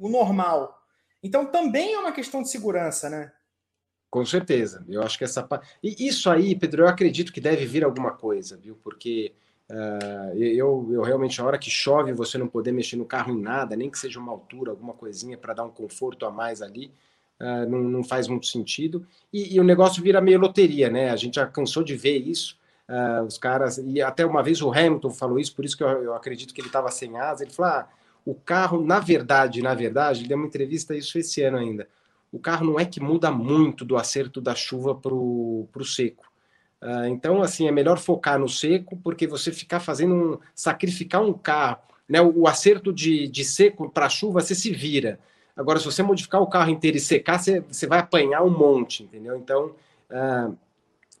o normal. Então também é uma questão de segurança, né? Com certeza. Eu acho que essa. E isso aí, Pedro, eu acredito que deve vir alguma coisa, viu? Porque uh, eu, eu realmente, a hora que chove, você não poder mexer no carro em nada, nem que seja uma altura, alguma coisinha para dar um conforto a mais ali, uh, não, não faz muito sentido. E, e, o negócio vira meio loteria, né? A gente já cansou de ver isso. Uh, os caras. E até uma vez o Hamilton falou isso, por isso que eu, eu acredito que ele estava sem asa. Ele falou: ah, o carro, na verdade, na verdade, ele deu uma entrevista isso esse ano ainda o carro não é que muda muito do acerto da chuva para o seco. Uh, então, assim, é melhor focar no seco, porque você ficar fazendo um, sacrificar um carro, né? O, o acerto de, de seco para chuva, você se vira. Agora, se você modificar o carro inteiro e secar, você, você vai apanhar um monte, entendeu? Então, uh,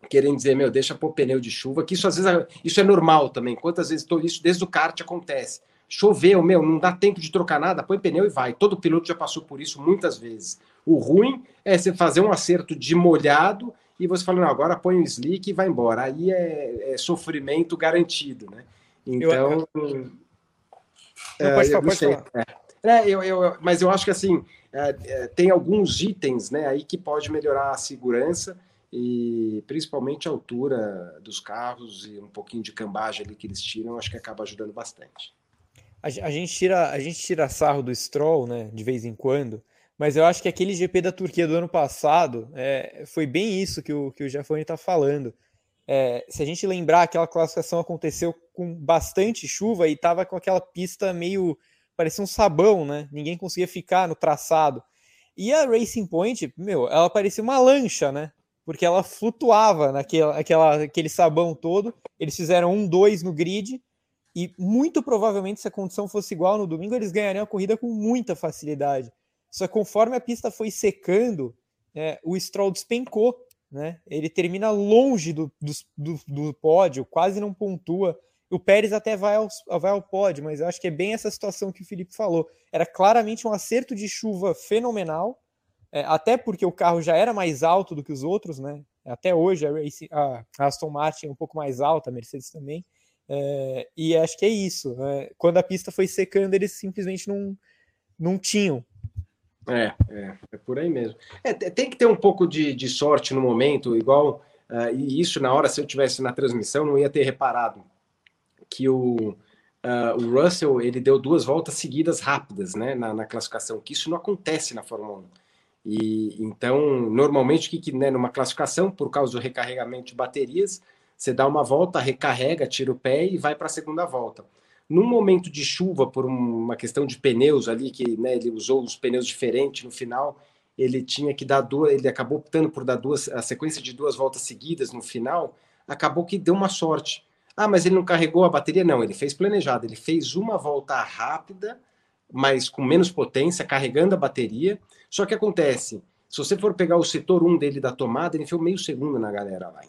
querendo dizer, meu, deixa pôr pneu de chuva, que isso às vezes isso é normal também. Quantas vezes isso desde o kart acontece? Choveu, meu, não dá tempo de trocar nada, põe pneu e vai. Todo piloto já passou por isso muitas vezes. O ruim é você fazer um acerto de molhado e você fala, não, agora põe o slick e vai embora. Aí é, é sofrimento garantido, né? Então. Eu, é, pode falar, pode falar. É, é, eu, eu, mas eu acho que assim é, é, tem alguns itens né, aí que pode melhorar a segurança e principalmente a altura dos carros e um pouquinho de cambagem ali que eles tiram, acho que acaba ajudando bastante. A, a, gente tira a gente tira sarro do Stroll, né, de vez em quando, mas eu acho que aquele GP da Turquia do ano passado é, foi bem isso que o, que o Jafone está falando. É, se a gente lembrar, aquela classificação aconteceu com bastante chuva e estava com aquela pista meio. parecia um sabão, né? Ninguém conseguia ficar no traçado. E a Racing Point, meu, ela parecia uma lancha, né? Porque ela flutuava naquela aquela, aquele sabão todo. Eles fizeram um, dois no grid. E muito provavelmente, se a condição fosse igual no domingo, eles ganhariam a corrida com muita facilidade. Só que conforme a pista foi secando, é, o Stroll despencou, né? Ele termina longe do, do, do, pódio, quase não pontua. O Pérez até vai ao, vai ao pódio, mas eu acho que é bem essa situação que o Felipe falou. Era claramente um acerto de chuva fenomenal, é, até porque o carro já era mais alto do que os outros, né? Até hoje a, a Aston Martin é um pouco mais alta, a Mercedes também. É, e acho que é isso. Né? Quando a pista foi secando, eles simplesmente não, não tinham é, é, é por aí mesmo. É, tem que ter um pouco de, de sorte no momento, igual. Uh, e isso, na hora, se eu tivesse na transmissão, não ia ter reparado que o, uh, o Russell ele deu duas voltas seguidas rápidas né, na, na, classificação, que isso não acontece na Fórmula 1. E então, normalmente, que, que né, numa classificação, por causa do recarregamento de baterias, você dá uma volta, recarrega, tira o pé e vai para a segunda volta. Num momento de chuva, por uma questão de pneus ali, que né, ele usou os pneus diferentes no final, ele tinha que dar duas, ele acabou optando por dar duas, a sequência de duas voltas seguidas no final, acabou que deu uma sorte. Ah, mas ele não carregou a bateria? Não, ele fez planejado, ele fez uma volta rápida, mas com menos potência, carregando a bateria. Só que acontece, se você for pegar o setor 1 dele da tomada, ele enfiou meio segundo na galera lá.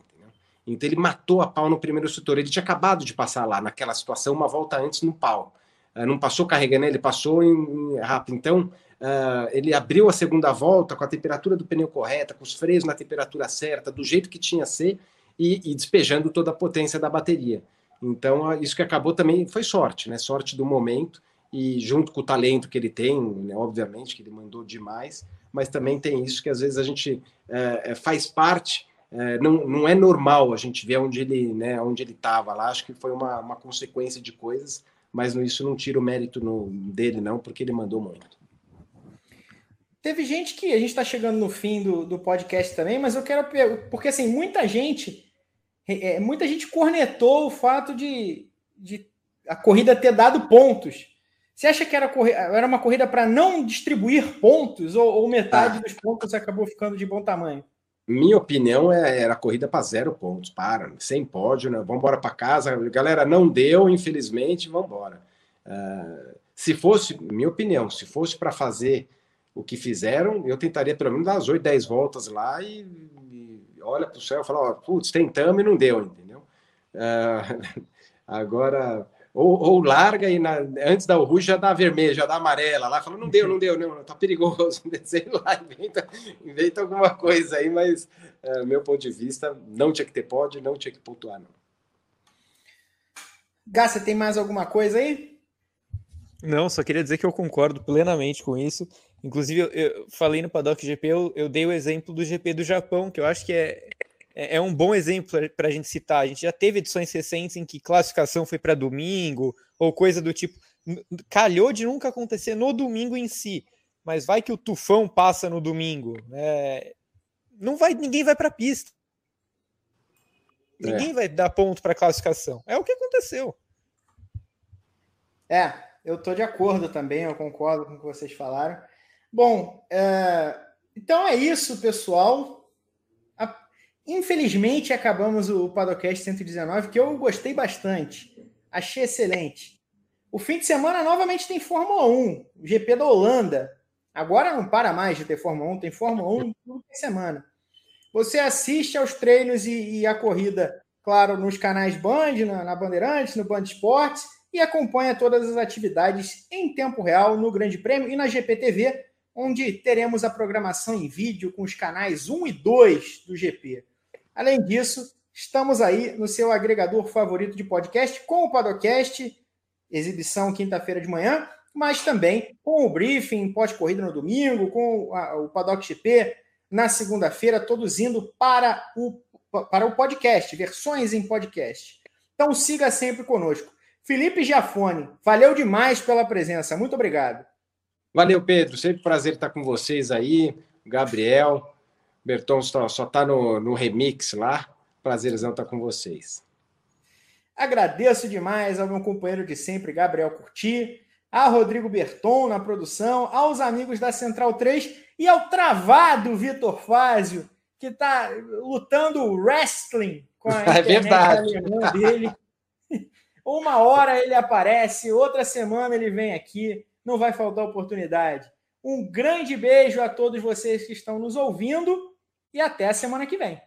Então ele matou a pau no primeiro setor. Ele tinha acabado de passar lá naquela situação uma volta antes no pau. Uh, não passou carregando, ele passou em, em rápido. Então uh, ele abriu a segunda volta com a temperatura do pneu correta, com os freios na temperatura certa, do jeito que tinha ser e, e despejando toda a potência da bateria. Então uh, isso que acabou também foi sorte, né? Sorte do momento e junto com o talento que ele tem, né? obviamente que ele mandou demais, mas também tem isso que às vezes a gente eh, faz parte é, não, não é normal a gente ver onde ele né, onde ele estava lá. Acho que foi uma, uma consequência de coisas, mas isso não tira o mérito no, dele, não, porque ele mandou muito. Teve gente que a gente está chegando no fim do, do podcast também, mas eu quero porque assim muita gente é, muita gente cornetou o fato de, de a corrida ter dado pontos. Você acha que era, era uma corrida para não distribuir pontos ou, ou metade ah. dos pontos acabou ficando de bom tamanho? Minha opinião é, era corrida para zero pontos, para, sem pódio, né? Vamos embora para casa. Galera, não deu, infelizmente, vamos embora. Uh, se fosse, minha opinião, se fosse para fazer o que fizeram, eu tentaria pelo menos dar as 8, 10 voltas lá e, e olha para o céu e falar, ó, putz, tentamos e não deu, entendeu? Uh, <laughs> agora, ou, ou, larga e na, antes da Uru já dá vermelho, já dá amarela. Lá fala, não deu, não deu, não, tá perigoso. <laughs> Sei lá, inventa, inventa alguma coisa aí, mas uh, meu ponto de vista, não tinha que ter pode, não tinha que pontuar, não. Gá, tem mais alguma coisa aí? Não, só queria dizer que eu concordo plenamente com isso. Inclusive, eu, eu falei no Paddock GP, eu, eu, dei o exemplo do GP do Japão, que eu acho que é, é, é um bom exemplo para a gente citar. A gente já teve edições recentes em que classificação foi para domingo, ou coisa do tipo. Calhou de nunca acontecer no domingo em si, mas vai que o tufão passa no domingo. É, não vai, ninguém vai para a pista. Ninguém é. vai dar ponto para classificação. É o que aconteceu. É, eu estou de acordo também, eu concordo com o que vocês falaram. Bom, é... então é isso, pessoal. Infelizmente, acabamos o Padocast 119, que eu gostei bastante. Achei excelente. O fim de semana novamente tem Fórmula 1, o GP da Holanda. Agora não para mais de ter Fórmula 1, tem Fórmula <laughs> 1 toda semana. Você assiste aos treinos e, e, a corrida, claro, nos canais Band, na, na Bandeirantes, no Band Esportes, e acompanha todas as atividades em tempo real no Grande Prêmio e na GPTV, onde teremos a programação em vídeo com os canais 1 e 2 do GP. Além disso, estamos aí no seu agregador favorito de podcast com o Padocast, exibição quinta-feira de manhã, mas também com o briefing pós-corrida no domingo, com o Paddock GP na segunda-feira, todos indo para o, para o podcast, versões em podcast. Então siga sempre conosco. Felipe Giafone, valeu demais pela presença. Muito obrigado. Valeu, Pedro. Sempre prazer estar com vocês aí. Gabriel. Berton só, só tá no, no remix lá. Prazerzão estar com vocês. Agradeço demais ao meu companheiro de sempre, Gabriel Curti, a Rodrigo Berton na produção, aos amigos da Central 3 e ao travado Vitor Fázio, que está lutando wrestling com a <laughs> é internet é dele. <laughs> Uma hora ele aparece, outra semana ele vem aqui não vai faltar oportunidade. Um grande beijo a todos vocês que estão nos ouvindo e até a semana que vem.